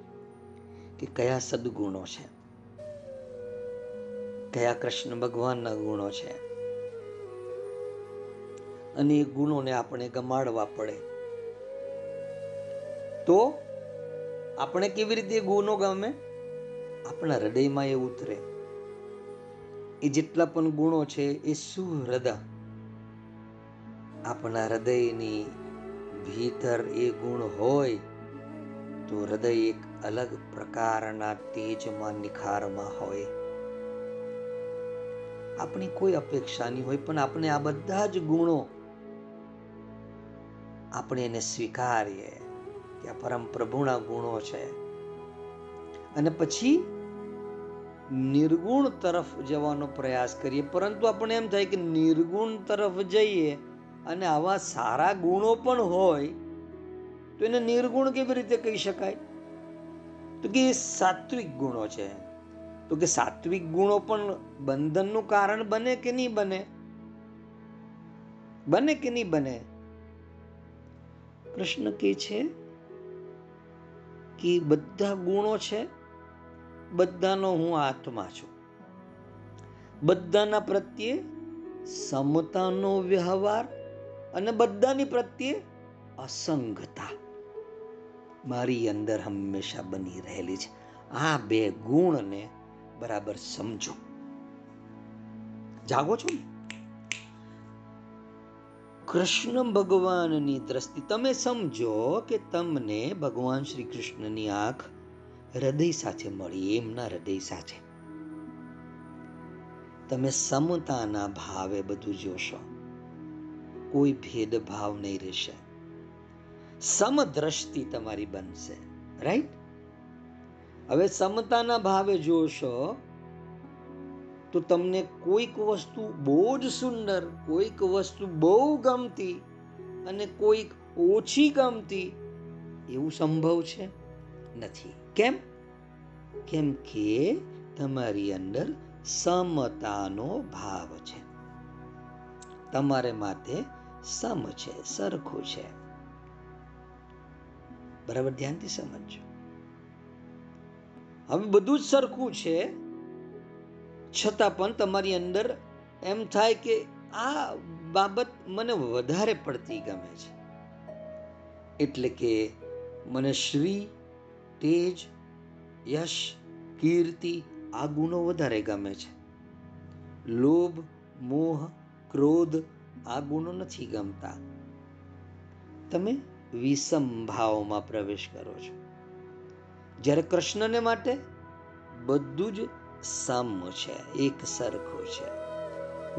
કે કયા સદગુણો છે? કયા કૃષ્ણ ભગવાનના ગુણો છે? અને એ ગુણોને આપણે ગમાડવા પડે. તો આપણે કેવી રીતે ગુનો ગમે? આપણા હૃદયમાં એ ઉતરે. એ જેટલા પણ ગુણો છે, એ સુહૃદ આપણા હૃદયની ભીતર એ ગુણ હોય તો હૃદય એક અલગ પ્રકારના તેજમાં નિખારમાં હોય. આપણી કોઈ અપેક્ષા નહીં હોય, પણ આપણે આ બધા જ ગુણો આપણે એને સ્વીકારીએ કે આ પરમ પ્રભુના ગુણો છે. અને પછી નિર્ગુણ તરફ જવાનો પ્રયાસ કરીએ. પરંતુ આપણે એમ થાય કે નિર્ગુણ તરફ જઈએ અને આવા સારા ગુણો પણ હોય તો એને નિર્ગુણ કેવી રીતે કહી શકાય? તો કે સાત્વિક ગુણો છે. તો કે સાત્વિક ગુણો પણ બંધનનું કારણ બને કે નહીં બને? બને કે નહીં બને? પ્રશ્ન કે છે કે બધા ગુણો છે, બધાનો હું આત્મા છું. બધાના પ્રત્યે સમતાનો વ્યવહાર અને બધાની પ્રત્યે અસંગતા. મારી અંદર હંમેશા બની રહેલી છે. આ બે ગુણને બરાબર સમજો. જાગો છો કૃષ્ણ ભગવાનની દ્રષ્ટિ તમે સમજો કે તમને ભગવાન શ્રી કૃષ્ણની આંખ હૃદય સાથે મળી, એમના હૃદય સાથે. તમે સમતાના ભાવે બધું જોશો. કોઈ ભેદભાવ નહીં રહેશે. સમદ્રષ્ટિ તમારી બનશે રાઈટ હવે સમતાના ભાવે જોશો, તો તમને કોઈક વસ્તુ બહુ જ સુંદર, કોઈક વસ્તુ બહુ ગમતી અને કોઈક ઓછી ગમતી એવું સંભવ છે? નથી. કેમ? કેમ કે તમારી અંદર સમતાનો ભાવ છે. તમારે માટે સમ છે, સરખું છે. બરાબર ધ્યાનથી સમજજો. હવે બધું જ સરખું છે, છતાં પણ તમારી અંદર એમ થાય કે આ બાબત મને વધારે પડતી ગમે છે. એટલે કે મને શ્રી, તેજ, યશ, કીર્તિ આ ગુણો વધારે ગમે છે. લોભ, મોહ, ક્રોધ આ ગુણો નથી ગમતા. તમે વિષમ ભાવમાં પ્રવેશ કરો છો. જ્યારે કૃષ્ણને માટે બધું જ સમ છે, એક સરખું છે.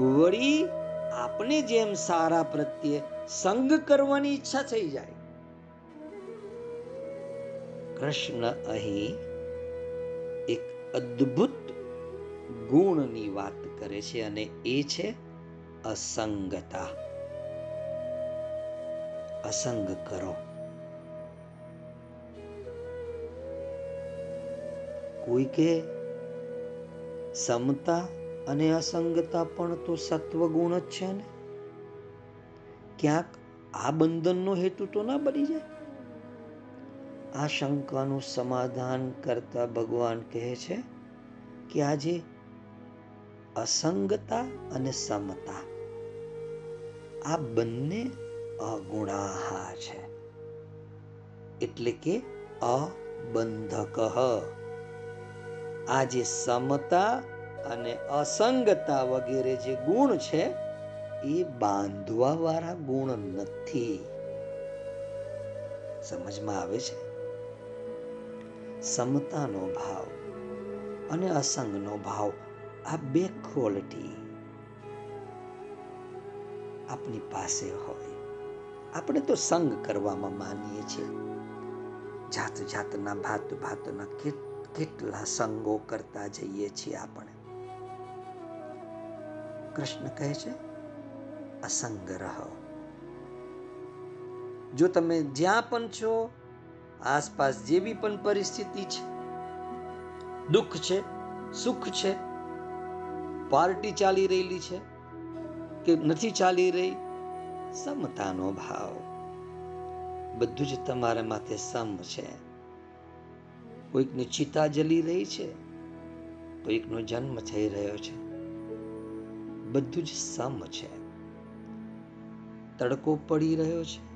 વળી આપણે જેમ સારા પ્રત્યે સંગ કરવાની ઈચ્છા થઈ જાય, કૃષ્ણ અહીં એક અદ્ભુત ગુણની વાત કરે છે અને એ છે અસંગતા. અસંગ કરો કોઈ કે સમતા અને અસંગતા પણ તો સત્વ ગુણ જ છે ને. ક્યાંક આ બંધનનો હેતુ તો ના બની જાય? આ શંકાનું સમાધાન કરતા ભગવાન કહે છે કે આજે અસંગતા અને સમતા, આ બંને અગુણાહા છે. એટલે કે અબંધક. આ જે સમતા અને અસંગતા વગેરે જે ગુણ છે, એ બાંધવા વાળા ગુણ નથી. સમજમાં આવે છે? સમતાનો ભાવ અને અસંગનો ભાવ, આ બે ક્વોલિટી આપની પાસે હોય. આપણે તો સંગ કરવામાં માનીએ છીએ. જાત જાતના ભાત ભાતના કેટલા સંગો કરતા જઈએ છીએ આપણે. કૃષ્ણ કહે છે, અસંગ રહો. જો તમે જ્યાં પણ છો, આસપાસ જેવી પણ પરિસ્થિતિ છે, દુઃખ છે, સુખ છે, પાર્ટી ચાલી રહેલી છે કે નથી ચાલી રહી સમતાનો ભાવ. બધું જ તમારા માથે સમ છે. કોઈકની ચિતા જલી રહી છે, કોઈકનો જન્મ થઈ રહ્યો છે. બધું જ સમ છે. તડકો પડી રહ્યો છે,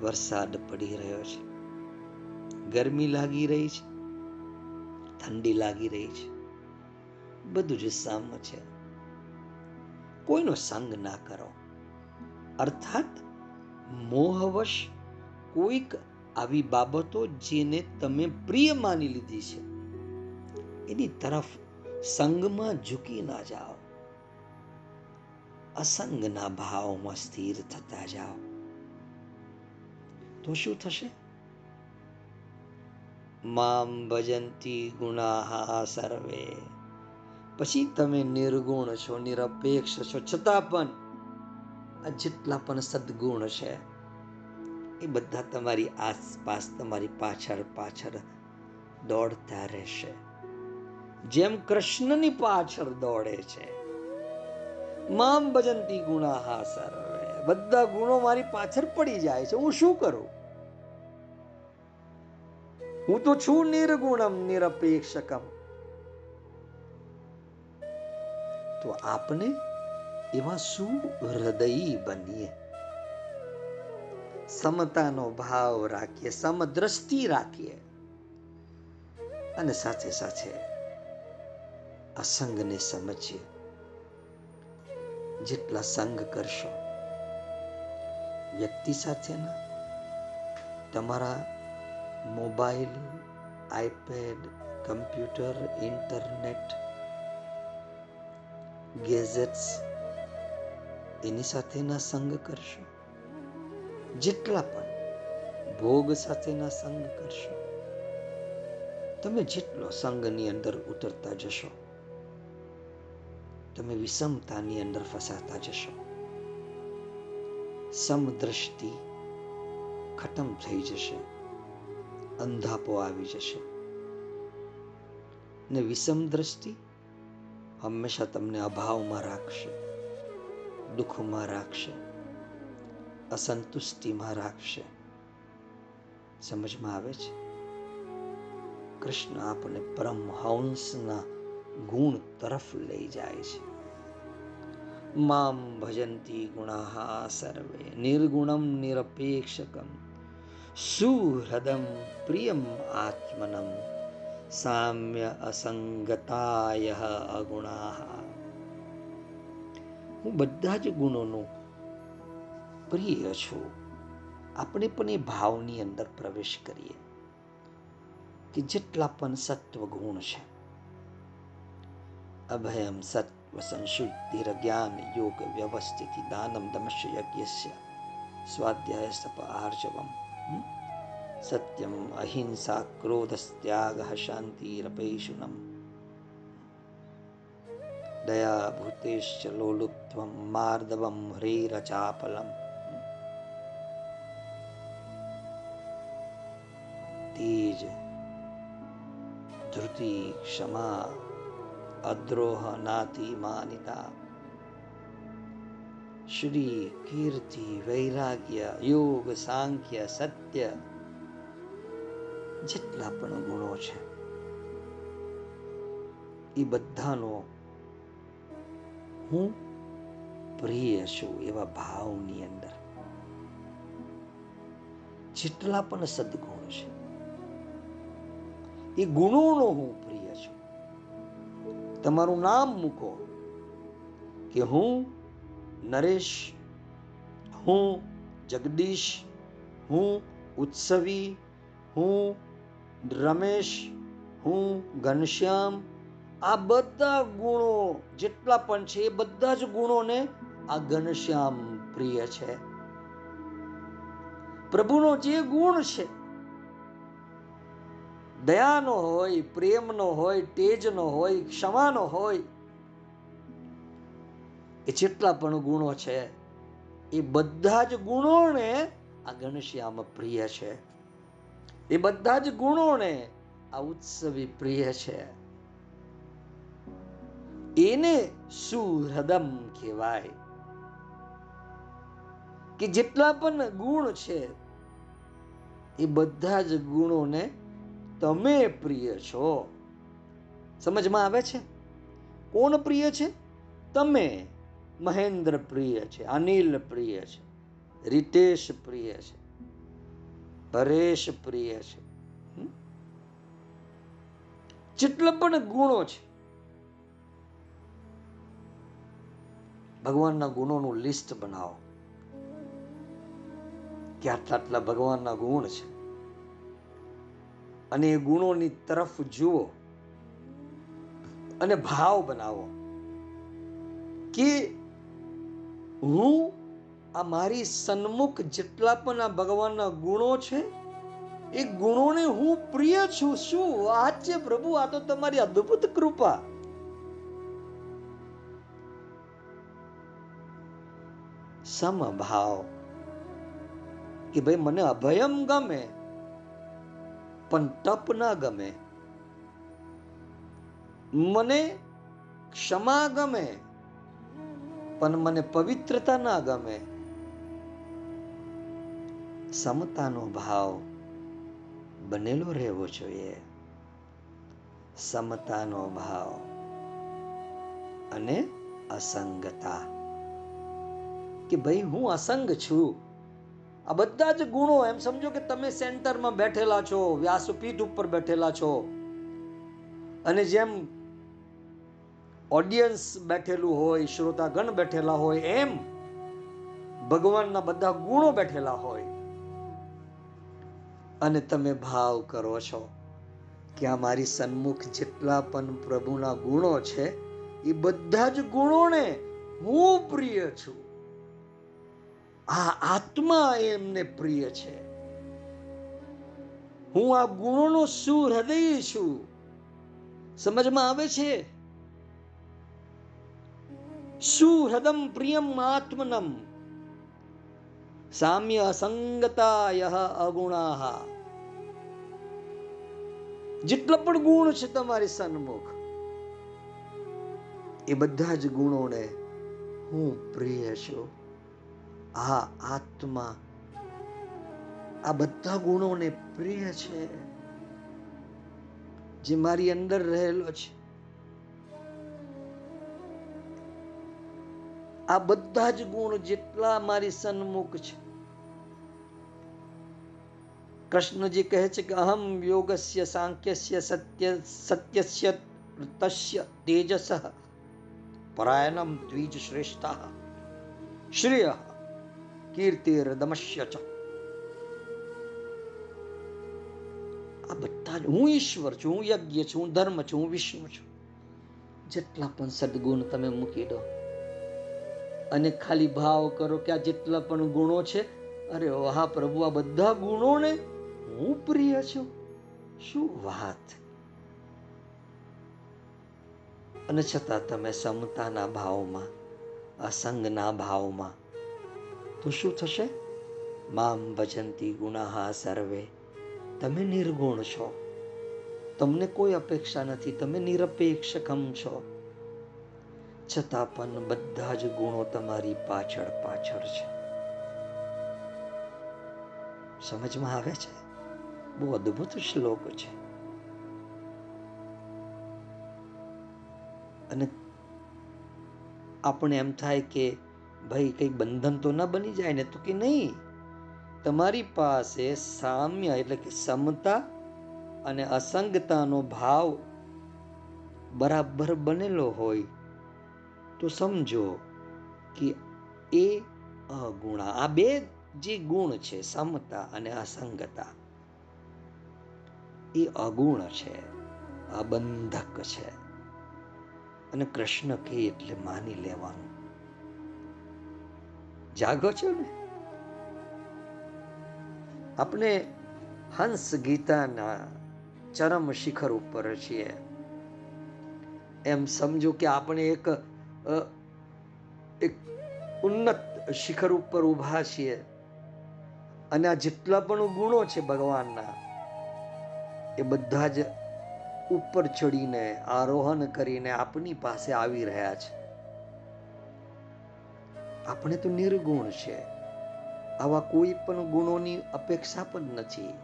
વરસાદ પડી રહ્યો છે. ગરમી લાગી રહી છે, ઠંડી લાગી રહી છે. બધું જ સમ છે. કોઈનો સંગ ના કરો. અર્થાત મોહવશ કોઈક આવી બાબતો જેને તમે પ્રિય માની લીધી છે. એની તરફ સંગમાં ઝૂકી ના જાઓ. અસંગના ભાવમાં સ્થિર થતા જાઓ. તો શું થશે? મામ ભજંતી ગુણાહા સર્વે. પછી તમે નિર્ગુણ છો, નિરપેક્ષ છો, છતાં પણ આ જેટલા પણ સદગુણ છે, એ બધા તમારી આસપાસ, તમારી પાછળ પાછળ દોડતા રહેશે. જેમ કૃષ્ણની પાછળ દોડે છે, મામ ભજંતી ગુણાહા સર્વે બધા ગુણો મારી પાછળ પડી જાય છે. હું શું કરું? હું તો છું નિર્ગુણમ, નિરપેક્ષકમ. તો આપને એવા શું હૃદયી બનીએ. સમતાનો ભાવ રાખીએ, સમદ્રષ્ટિ રાખીએ. અને સાથે સાથે અસંગને સમજીએ. જેટલા સંગ કરશો, વ્યક્તિ સાથેના, તમારા mobile, iPad, computer, internet gadgets એની સાથેના સંગ કરશો. જેટલા પણ ભોગ સાથેના સંગ કરશો. તમે જેટલો સંગની અંદર ઉતરતા જશો, તમે વિષમતાની અંદર ફસાતા જશો. સમદ્રષ્ટિ ખતમ થઈ જશે, અંધાપો આવી જશે. ને વિષમ દ્રષ્ટિ હંમેશા તમને અભાવમાં રાખશે. દુઃખમાં રાખશે, અસંતુષ્ટિમાં રાખશે. સમજમાં આવે છે? કૃષ્ણ આપણને પરમહંસના ગુણ તરફ લઈ જાય છે. મામ ભજંતી ગુણા સર્વે, નિર્ગુણમ નિરપેક્ષકમ, સુહૃદમ પ્રિયમ આત્મનમ, સામ્ય અસંગતાય અગુણા હું બધા જ ગુણોનો પ્રિય છું. આપણે પણ એ ભાવની અંદર પ્રવેશ કરીએ. કે જેટલા પણ સત્વ ગુણ છે. અભયમ સત્વ સંશુદ્ધિર જ્ઞાન યોગ વ્યવસ્થિતિ દાનમ દમશ્ય યજ્ઞસ્ય સ્વાધ્યાય સપ આર્જવમ. સત્યમ અહિંસા ક્રોધસ્ત્યાગ શાંતિરપૈશુનમ. દયા ભૂતેશ્ચ લોલુપ્ત્વમ માર્દવમ હ્રીરચાપલમ તેજ ધૃતિ ક્ષમા અદ્રોહ નાતી માનિતા શ્રી કીર્તિ વૈરાગ્ય યોગ સાંખ્ય સત્ય જેટલા પણ ગુણો છે એ બધાનો હું પ્રિય છું એવા ભાવની અંદર. જેટલા પણ સદગુણ છે, એ ગુણોનો હું પ્રિય છું. તમારું નામ મૂકો કે હું નરેશ, હું જગદીશ, હું ઉત્સવી, હું રમેશ, હું ઘનશ્યામ આ બધા ગુણો જેટલા પણ છે, એ બધા જ ગુણોને આ ઘનશ્યામ પ્રિય છે. પ્રભુનો જે ગુણ છે, દયાનો હોય, પ્રેમનો હોય, તેજનો હોય, ક્ષમાનો હોય, એ જેટલા પણ ગુણો છે, એ બધા જ ગુણોને આ ઘનશ્યામ પ્રિય છે. એ બધા જ ગુણોને આ ઉત્સવી પ્રિય છે. એને સુહૃદમ કહેવાય. કે જેટલા પણ ગુણ છે, એ બધા જ ગુણોને તમે પ્રિય છો. સમજમાં આવે છે? કોણ પ્રિય છે? તમે, મહેન્દ્ર પ્રિય છે, અનિલ પ્રિય છે, રિતેશ પ્રિય છે, પરેશ પ્રિય છે. જેટલા પણ ગુણો છે ભગવાનના ગુણોનું લિસ્ટ બનાવો. કે આટલા આટલા ભગવાનના ગુણ છે. અને એ ગુણોની તરફ જુઓ. અને ભાવ બનાવો કે હું આ મારી સન્મુખ જેટલા પણ આ ભગવાનના ગુણો છે, એ ગુણોને હું પ્રિય છું. શું? વાત છે પ્રભુ, આ તો તમારી અદ્ભુત કૃપા. સમભાવ. કે ભાઈ મને અભયમ ગમે, પણ તપ ના ગમે. મને ક્ષમા ગમે, પણ મને પવિત્રતા ના ગમે. સમતાનો ભાવ બનેલો રહેવો જોઈએ. સમતાનો ભાવ અને અસંગતા. કે ભાઈ હું અસંગ છું? આ બધા જ ગુણો એમ સમજો કે તમે સેન્ટરમાં બેઠેલા છો, વ્યાસપીઠ ઉપર બેઠેલા છો. અને જેમ ઓડિયન્સ બેઠેલું હોય, શ્રોતાગણ બેઠેલા હોય, એમ ભગવાનના બધા ગુણો બેઠેલા હોય. અને તમે ભાવ કરો છો કે આ મારી સન્મુખ જેટલા પણ પ્રભુના ગુણો છે, એ બધા જ ગુણોને હું પ્રિય છું. આ આત્મા એમને પ્રિય છે. હું આ ગુણોનો શું હૃદય છું. સમજમાં આવે છે? સુહૃદમ પ્રિયમ આત્મનમ. સામ્ય અસંગતાય યહ અગુણા. જેટલા પણ ગુણ છે તમારી સન્મુખ, એ બધા જ ગુણોને હું પ્રિય છું. આ આત્મા, આ બધા ગુણોને પ્રિય છે, જે મારી અંદર રહેલો છે. આ બધા જ ગુણ જેટલા મારી સન્મુખ છે. કૃષ્ણજી કહે છે કે અહમ યોગસ્ય સાંખ્યસ્ય સત્ય, સત્યસ્ય તસ્ય તેજસ, પરાયણમ દ્વિજ શ્રેષ્ઠ, શ્રેય. કીર્તિર્દમશ્ય ચ. આ બધા જ હું ઈશ્વર છું યજ્ઞ છું, હું ધર્મ છું, હું વિષ્ણુ છું. જેટલા પણ સદગુણ તમે મૂકી દો, અને ખાલી ભાવ કરો કે આ જેટલા પણ ગુણો છે, અરે વાહ પ્રભુ, આ બધા ગુણોને હું પ્રિય છું. શું વાત? અને છતાં તમે સમતાના ભાવમાં, અસંગના ભાવમાં તો શું થશે? મામ ભજંતી ગુણાહા સર્વે, તમે નિર્ગુણ છો. તમને કોઈ અપેક્ષા નથી, તમે નિરપેક્ષકમ છો. છતાં પણ બધા જ ગુણો તમારી પાછળ પાછળ છે. સમજમાં આવે છે? બહુ અદ્ભુત શ્લોક છે. અને આપણે એમ થાય કે ભાઈ, કંઈ બંધન તો ન બની જાય ને તો કે નહીં? તમારી પાસે સામ્ય એટલે કે સમતા અને અસંગતાનો ભાવ બરાબર બનેલો હોય તો સમજો કે એ અગુણા, આ બે જે ગુણ છે, સમતા અને અસંગતા, એ અગુણ છે અબંધક છે. અને કૃષ્ણ કે એટલે માની લેવાનું. જાગો છો ને? આપણે હંસ ગીતાના ચરમ શિખર ઉપર છીએ. એમ સમજો કે આપણે એક એક ઉન્નત શિખર ઉપર ઊભા છીએ. અને આ જેટલા પણ ગુણો છે ભગવાનના, એ બધા જ ઉપર ચડીને, આરોહણ કરીને આપની પાસે આવી રહ્યા છે. આપણે તો નિર્ગુણ છે. આવા કોઈ પણ ગુણોની અપેક્ષા પણ નથી.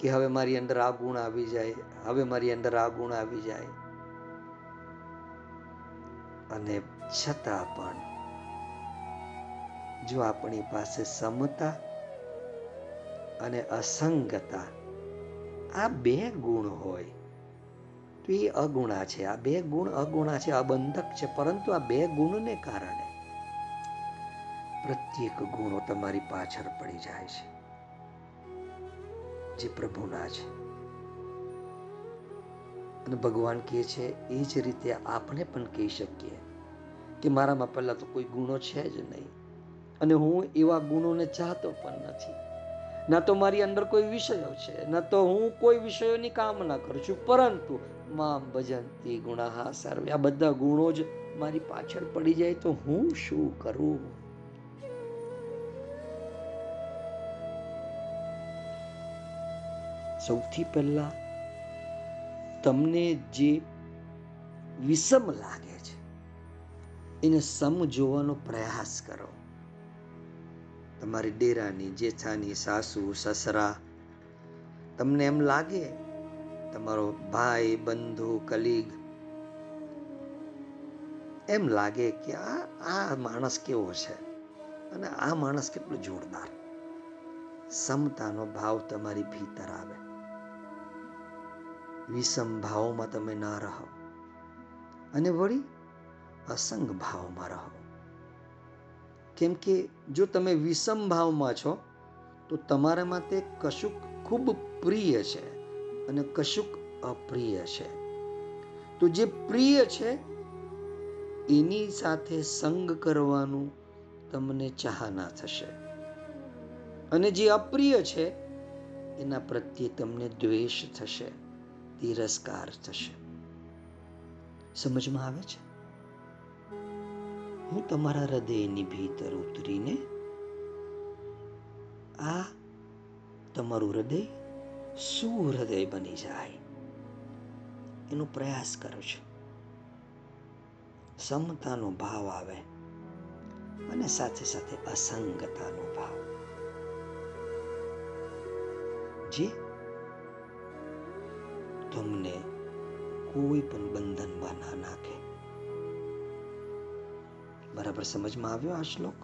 કે હવે મારી અંદર આ ગુણ આવી જાય, હવે મારી અંદર આ ગુણ આવી જાય. અને છતાં પણ, જો આપણી પાસે સમતા અને અસંગતા આ બે ગુણ હોય તો એ અગુણા છે. આ બે ગુણ અગુણા છે, અબંધક છે. પરંતુ આ બે ગુણને કારણે પ્રત્યેક ગુણો તમારી પાછળ પડી જાય છે. જે પ્રભુના છે. અને ભગવાન કહે છે, એ જ રીતે આપણે પણ કહી શકીએ કે મારામાં પહેલાં તો કોઈ ગુણો છે જ નહીં. અને હું એવા ગુણોને ચાહતો પણ નથી. ના તો મારી અંદર કોઈ વિષયો છે, ના તો હું કોઈ વિષયોની કામના કરું છું. પરંતુ મામ ભજંતી ગુણાહા સર્વે. આ બધા ગુણો જ મારી પાછળ પડી જાય તો હું શું કરું? સૌથી પહેલા તમને જે વિષમ લાગે છે, એને સમ જોવાનો પ્રયાસ કરો. તમારી ડેરાની, જેઠાની, સાસુ, સસરા, તમને એમ લાગે તમારો ભાઈ, બંધુ, કલીગ, એમ લાગે કે આ આ માણસ કેવો છે? અને આ માણસ કેટલો જોરદાર. સમતાનો ભાવ તમારી ભીતર આવે. વિષમ ભાવમાં તમે ના રહો. અને વળી અસંગ ભાવમાં રહો. કેમ કે જો તમે વિષમ ભાવમાં છો, તો તમારા માટે કશુંક ખૂબ પ્રિય છે. અને કશુંક અપ્રિય છે. તો જે પ્રિય છે, એની સાથે સંગ કરવાનું તમને ચાહના થશે. અને જે અપ્રિય છે, એના પ્રત્યે તમને દ્વેષ થશે, તિરસ્કાર થશે. સમજમાં આવે છે? હું તમારા હૃદયની ભીતર ઉતરીને આ તમારું હૃદય શું હૃદય બની જાય. એનો પ્રયાસ કરું છું. સમતાનો ભાવ આવે અને સાથે સાથે અસંગતાનો ભાવ. જે? તમને કોઈ પણ બંધનમાં ના નાખે. બરાબર સમજમાં આવ્યો આ શ્લોક?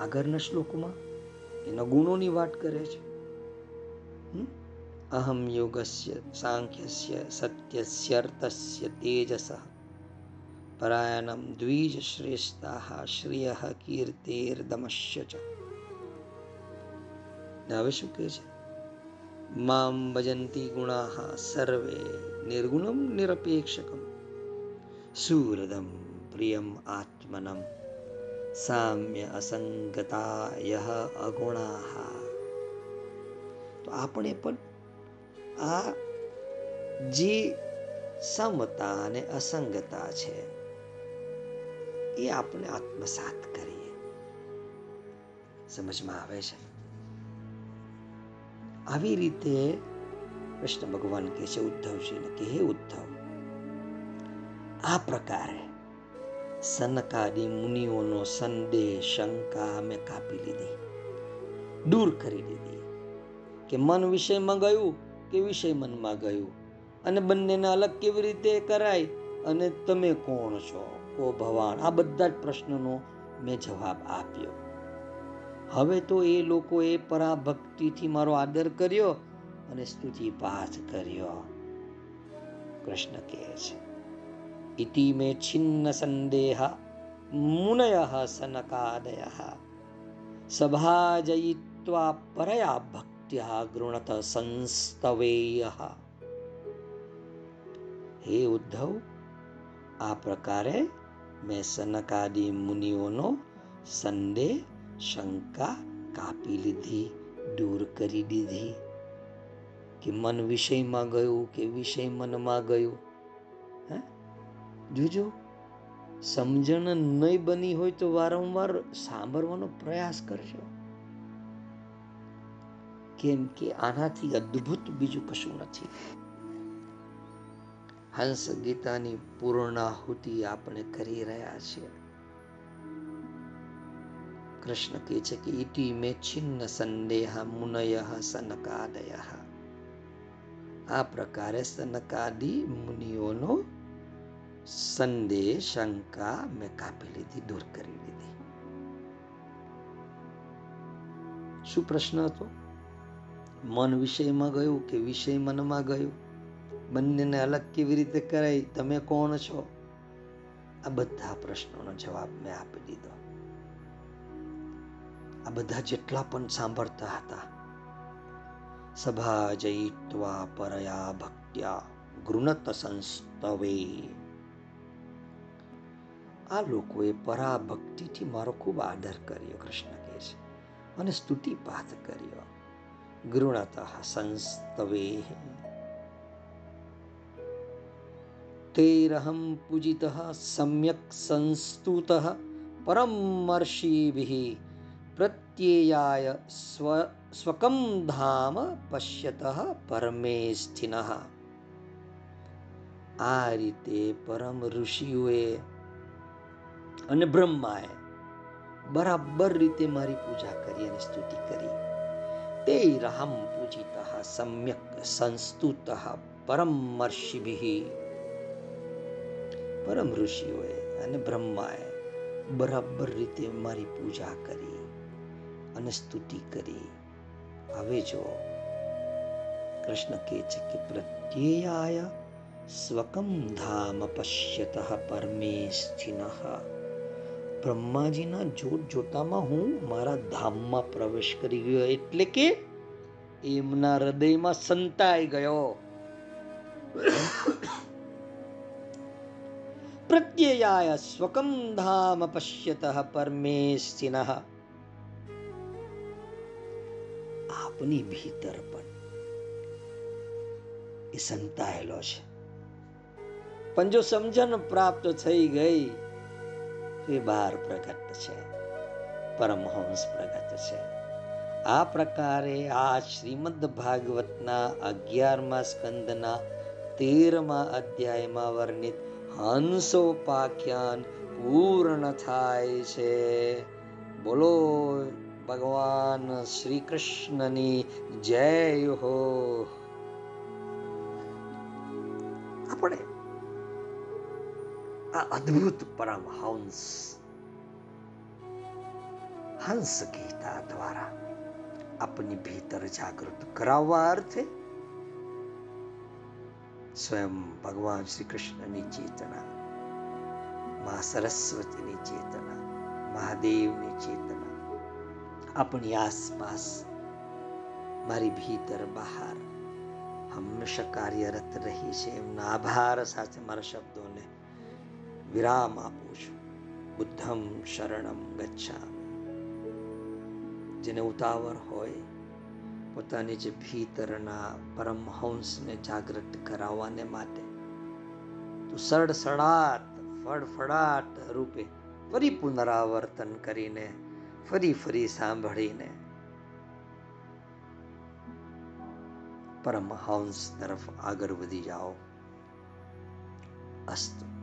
આગળના શ્લોકમાં? એના ગુણોની વાત કરે છે. અહમ યોગસ્ય, સાંખ્યસ્ય, સત્યસ્ય, અર્થસ્ય, તેજસ. પરાયણમ દ્વિજ શ્રેષ્ઠા, શ્રેય કીર્તિર્દમશ્ય ચ. હવે શું કહે છે? મામ ભજંતી ગુણા સર્વે નિર્ગુણમ નિરપેક્ષકમ. સુહૃદમ પ્રિયમ આત્મનમ. સામ્ય અસંગતા યહ અગુણા. તો આપણે પણ આ જે સમતા અને અસંગતા છે, એ આપણે આત્મસાત કરીએ. સમજમાં આવે છે? આવી રીતે કૃષ્ણ ભગવાન કહે છે, ઉદ્ધવજીને કે હે ઉદ્ધવ. આ પ્રકારે સનકાદી મુનિઓનો સંદેહ શંકા મેં કાપી લીધી. દૂર કરી દીધી કે મન વિષયમાં ગયું કે વિષય મનમાં ગયું અને બંનેને અલગ કેવી રીતે કરાય અને તમે કોણ છો? કો ભવાન, આ બધા જ પ્રશ્નનો મેં જવાબ આપ્યો. હવે તો એ લોકોએ પરાભક્તિથી મારો આદર કર્યો અને સ્તુતિ પાઠ કર્યો. કૃષ્ણ કહે છે ઇતિ मे छिन्नसन्देह मुनयः सनकादयः। सभाजयित्वा परया भक्त्या गृणत संस्तवेयः। हे ઉદ્ધવ આ પ્રકારે મેં સનકાદી મુનિઓનો સંદેહ શંકા કાપી લીધી દૂર કરી દીધી કે મન વિષયમાં ગયું કે વિષય મનમાં ગયું જોજો, સમજણ નહીં બની હોય તો વારંવાર સાંભળવાનો પ્રયાસ કરજો. કેમ કે આનાથી અદ્ભુત બીજું કશું નથી. હંસ ગીતાની પૂર્ણાહુતિ આપણે કરી રહ્યા છીએ કૃષ્ણ કહે છે કે, ઇતિ મે છિન્ન સંદેહ મુનય સનકાદય. આ પ્રકારે સનકાદી મુનિઓનો સંદેહ શંકા મેં કાપી લીધી, દૂર કરી લીધી. શું પ્રશ્ન હતો? મન વિષયમાં ગયું કે વિષય મનમાં ગયું? બંનેને અલગ કેવી રીતે કરાય તમે કોણ છો? આ બધા પ્રશ્નોનો જવાબ મેં આપી દીધો. આ બધા જેટલા પણ સાંભળતા હતા. સભા જયિત્વા પરયા ભક્ત્યા ગૃણત સંસ્તવે આ લોકોએ પરાભક્તિથી મારો ખૂબ આદર કર્યો, કૃષ્ણ કહે છે, અને સ્તુતિપાથ કર્યો. ગૃણત સંસ્તવે તૈરહમ પૂજિત સમ્યક સંસ્તુત પરમર્ષિભિ પ્રત્યેયાય સ્વ, સ્વકમ ધામ પશ્યત પરમે સ્થિન. આ રીતે પરમ ઋષિઓએ અને બ્રહ્માએ બરાબર રીતે મારી પૂજા કરી અને સ્તુતિ કરી. તે રહમ પૂજિત સમ્યક સંસ્તુત પરમર્ષિભિ પરમ ઋષિઓએ અને બ્રહ્માએ બરાબર રીતે મારી પૂજા કરી અને સ્તુતિ કરી. હવે જો કૃષ્ણ કહે છે કે પ્રત્યેયાય સ્વકમ ધામ પશ્યત પરમે સ્થિન. બ્રહ્માજીના જોત જોતામાં હું મારા ધામમાં પ્રવેશ કરી ગયો એટલે કે એમના હૃદયમાં સંતાઈ ગયો. પ્રત્યયાય સ્વકમ ધામ પશ્યત પરમેશિન આપની ભીતર પણ એ સંતાયેલો છે. પણ જો સમજણ પ્રાપ્ત થઈ ગઈ એ બહાર પ્રગટ છે. પરમહંસ પ્રગટ છે. આ પ્રકારે આ શ્રીમદ ભાગવતના અગિયારમા સ્કંદના તેરમા અધ્યાયમાં વર્ણિત હંસોપાખ્યાન પૂર્ણ થાય છે. બોલો ભગવાન શ્રી કૃષ્ણની જય હો. આ અદ્ભુત પરમહંસ હંસ ગીતા દ્વારા આપની ભીતર જાગૃત કરાવવા અર્થે સ્વયં ભગવાન શ્રી કૃષ્ણની ચેતના મા સરસ્વતીની ચેતના મહાદેવની ચેતના આપણી આસપાસ મારી ભીતર બહાર હંમેશા કાર્યરત રહી છે એમના આભાર સાથે મારા શબ્દોને વિરામ આપું છું. બુદ્ધમ શરણમ ગચ્છામિ. જેને ઉતાવળ હોય, પોતાની જે ભીતરના પરમહંસને જાગૃત કરાવવાને માટે, તું સડસડાટ, ફડફડાટ રૂપે ફરી પુનરાવર્તન કરીને, ફરી ફરી સાંભળીને પરમહંસ તરફ આગળ વધી જાઓ. અસ્તુ.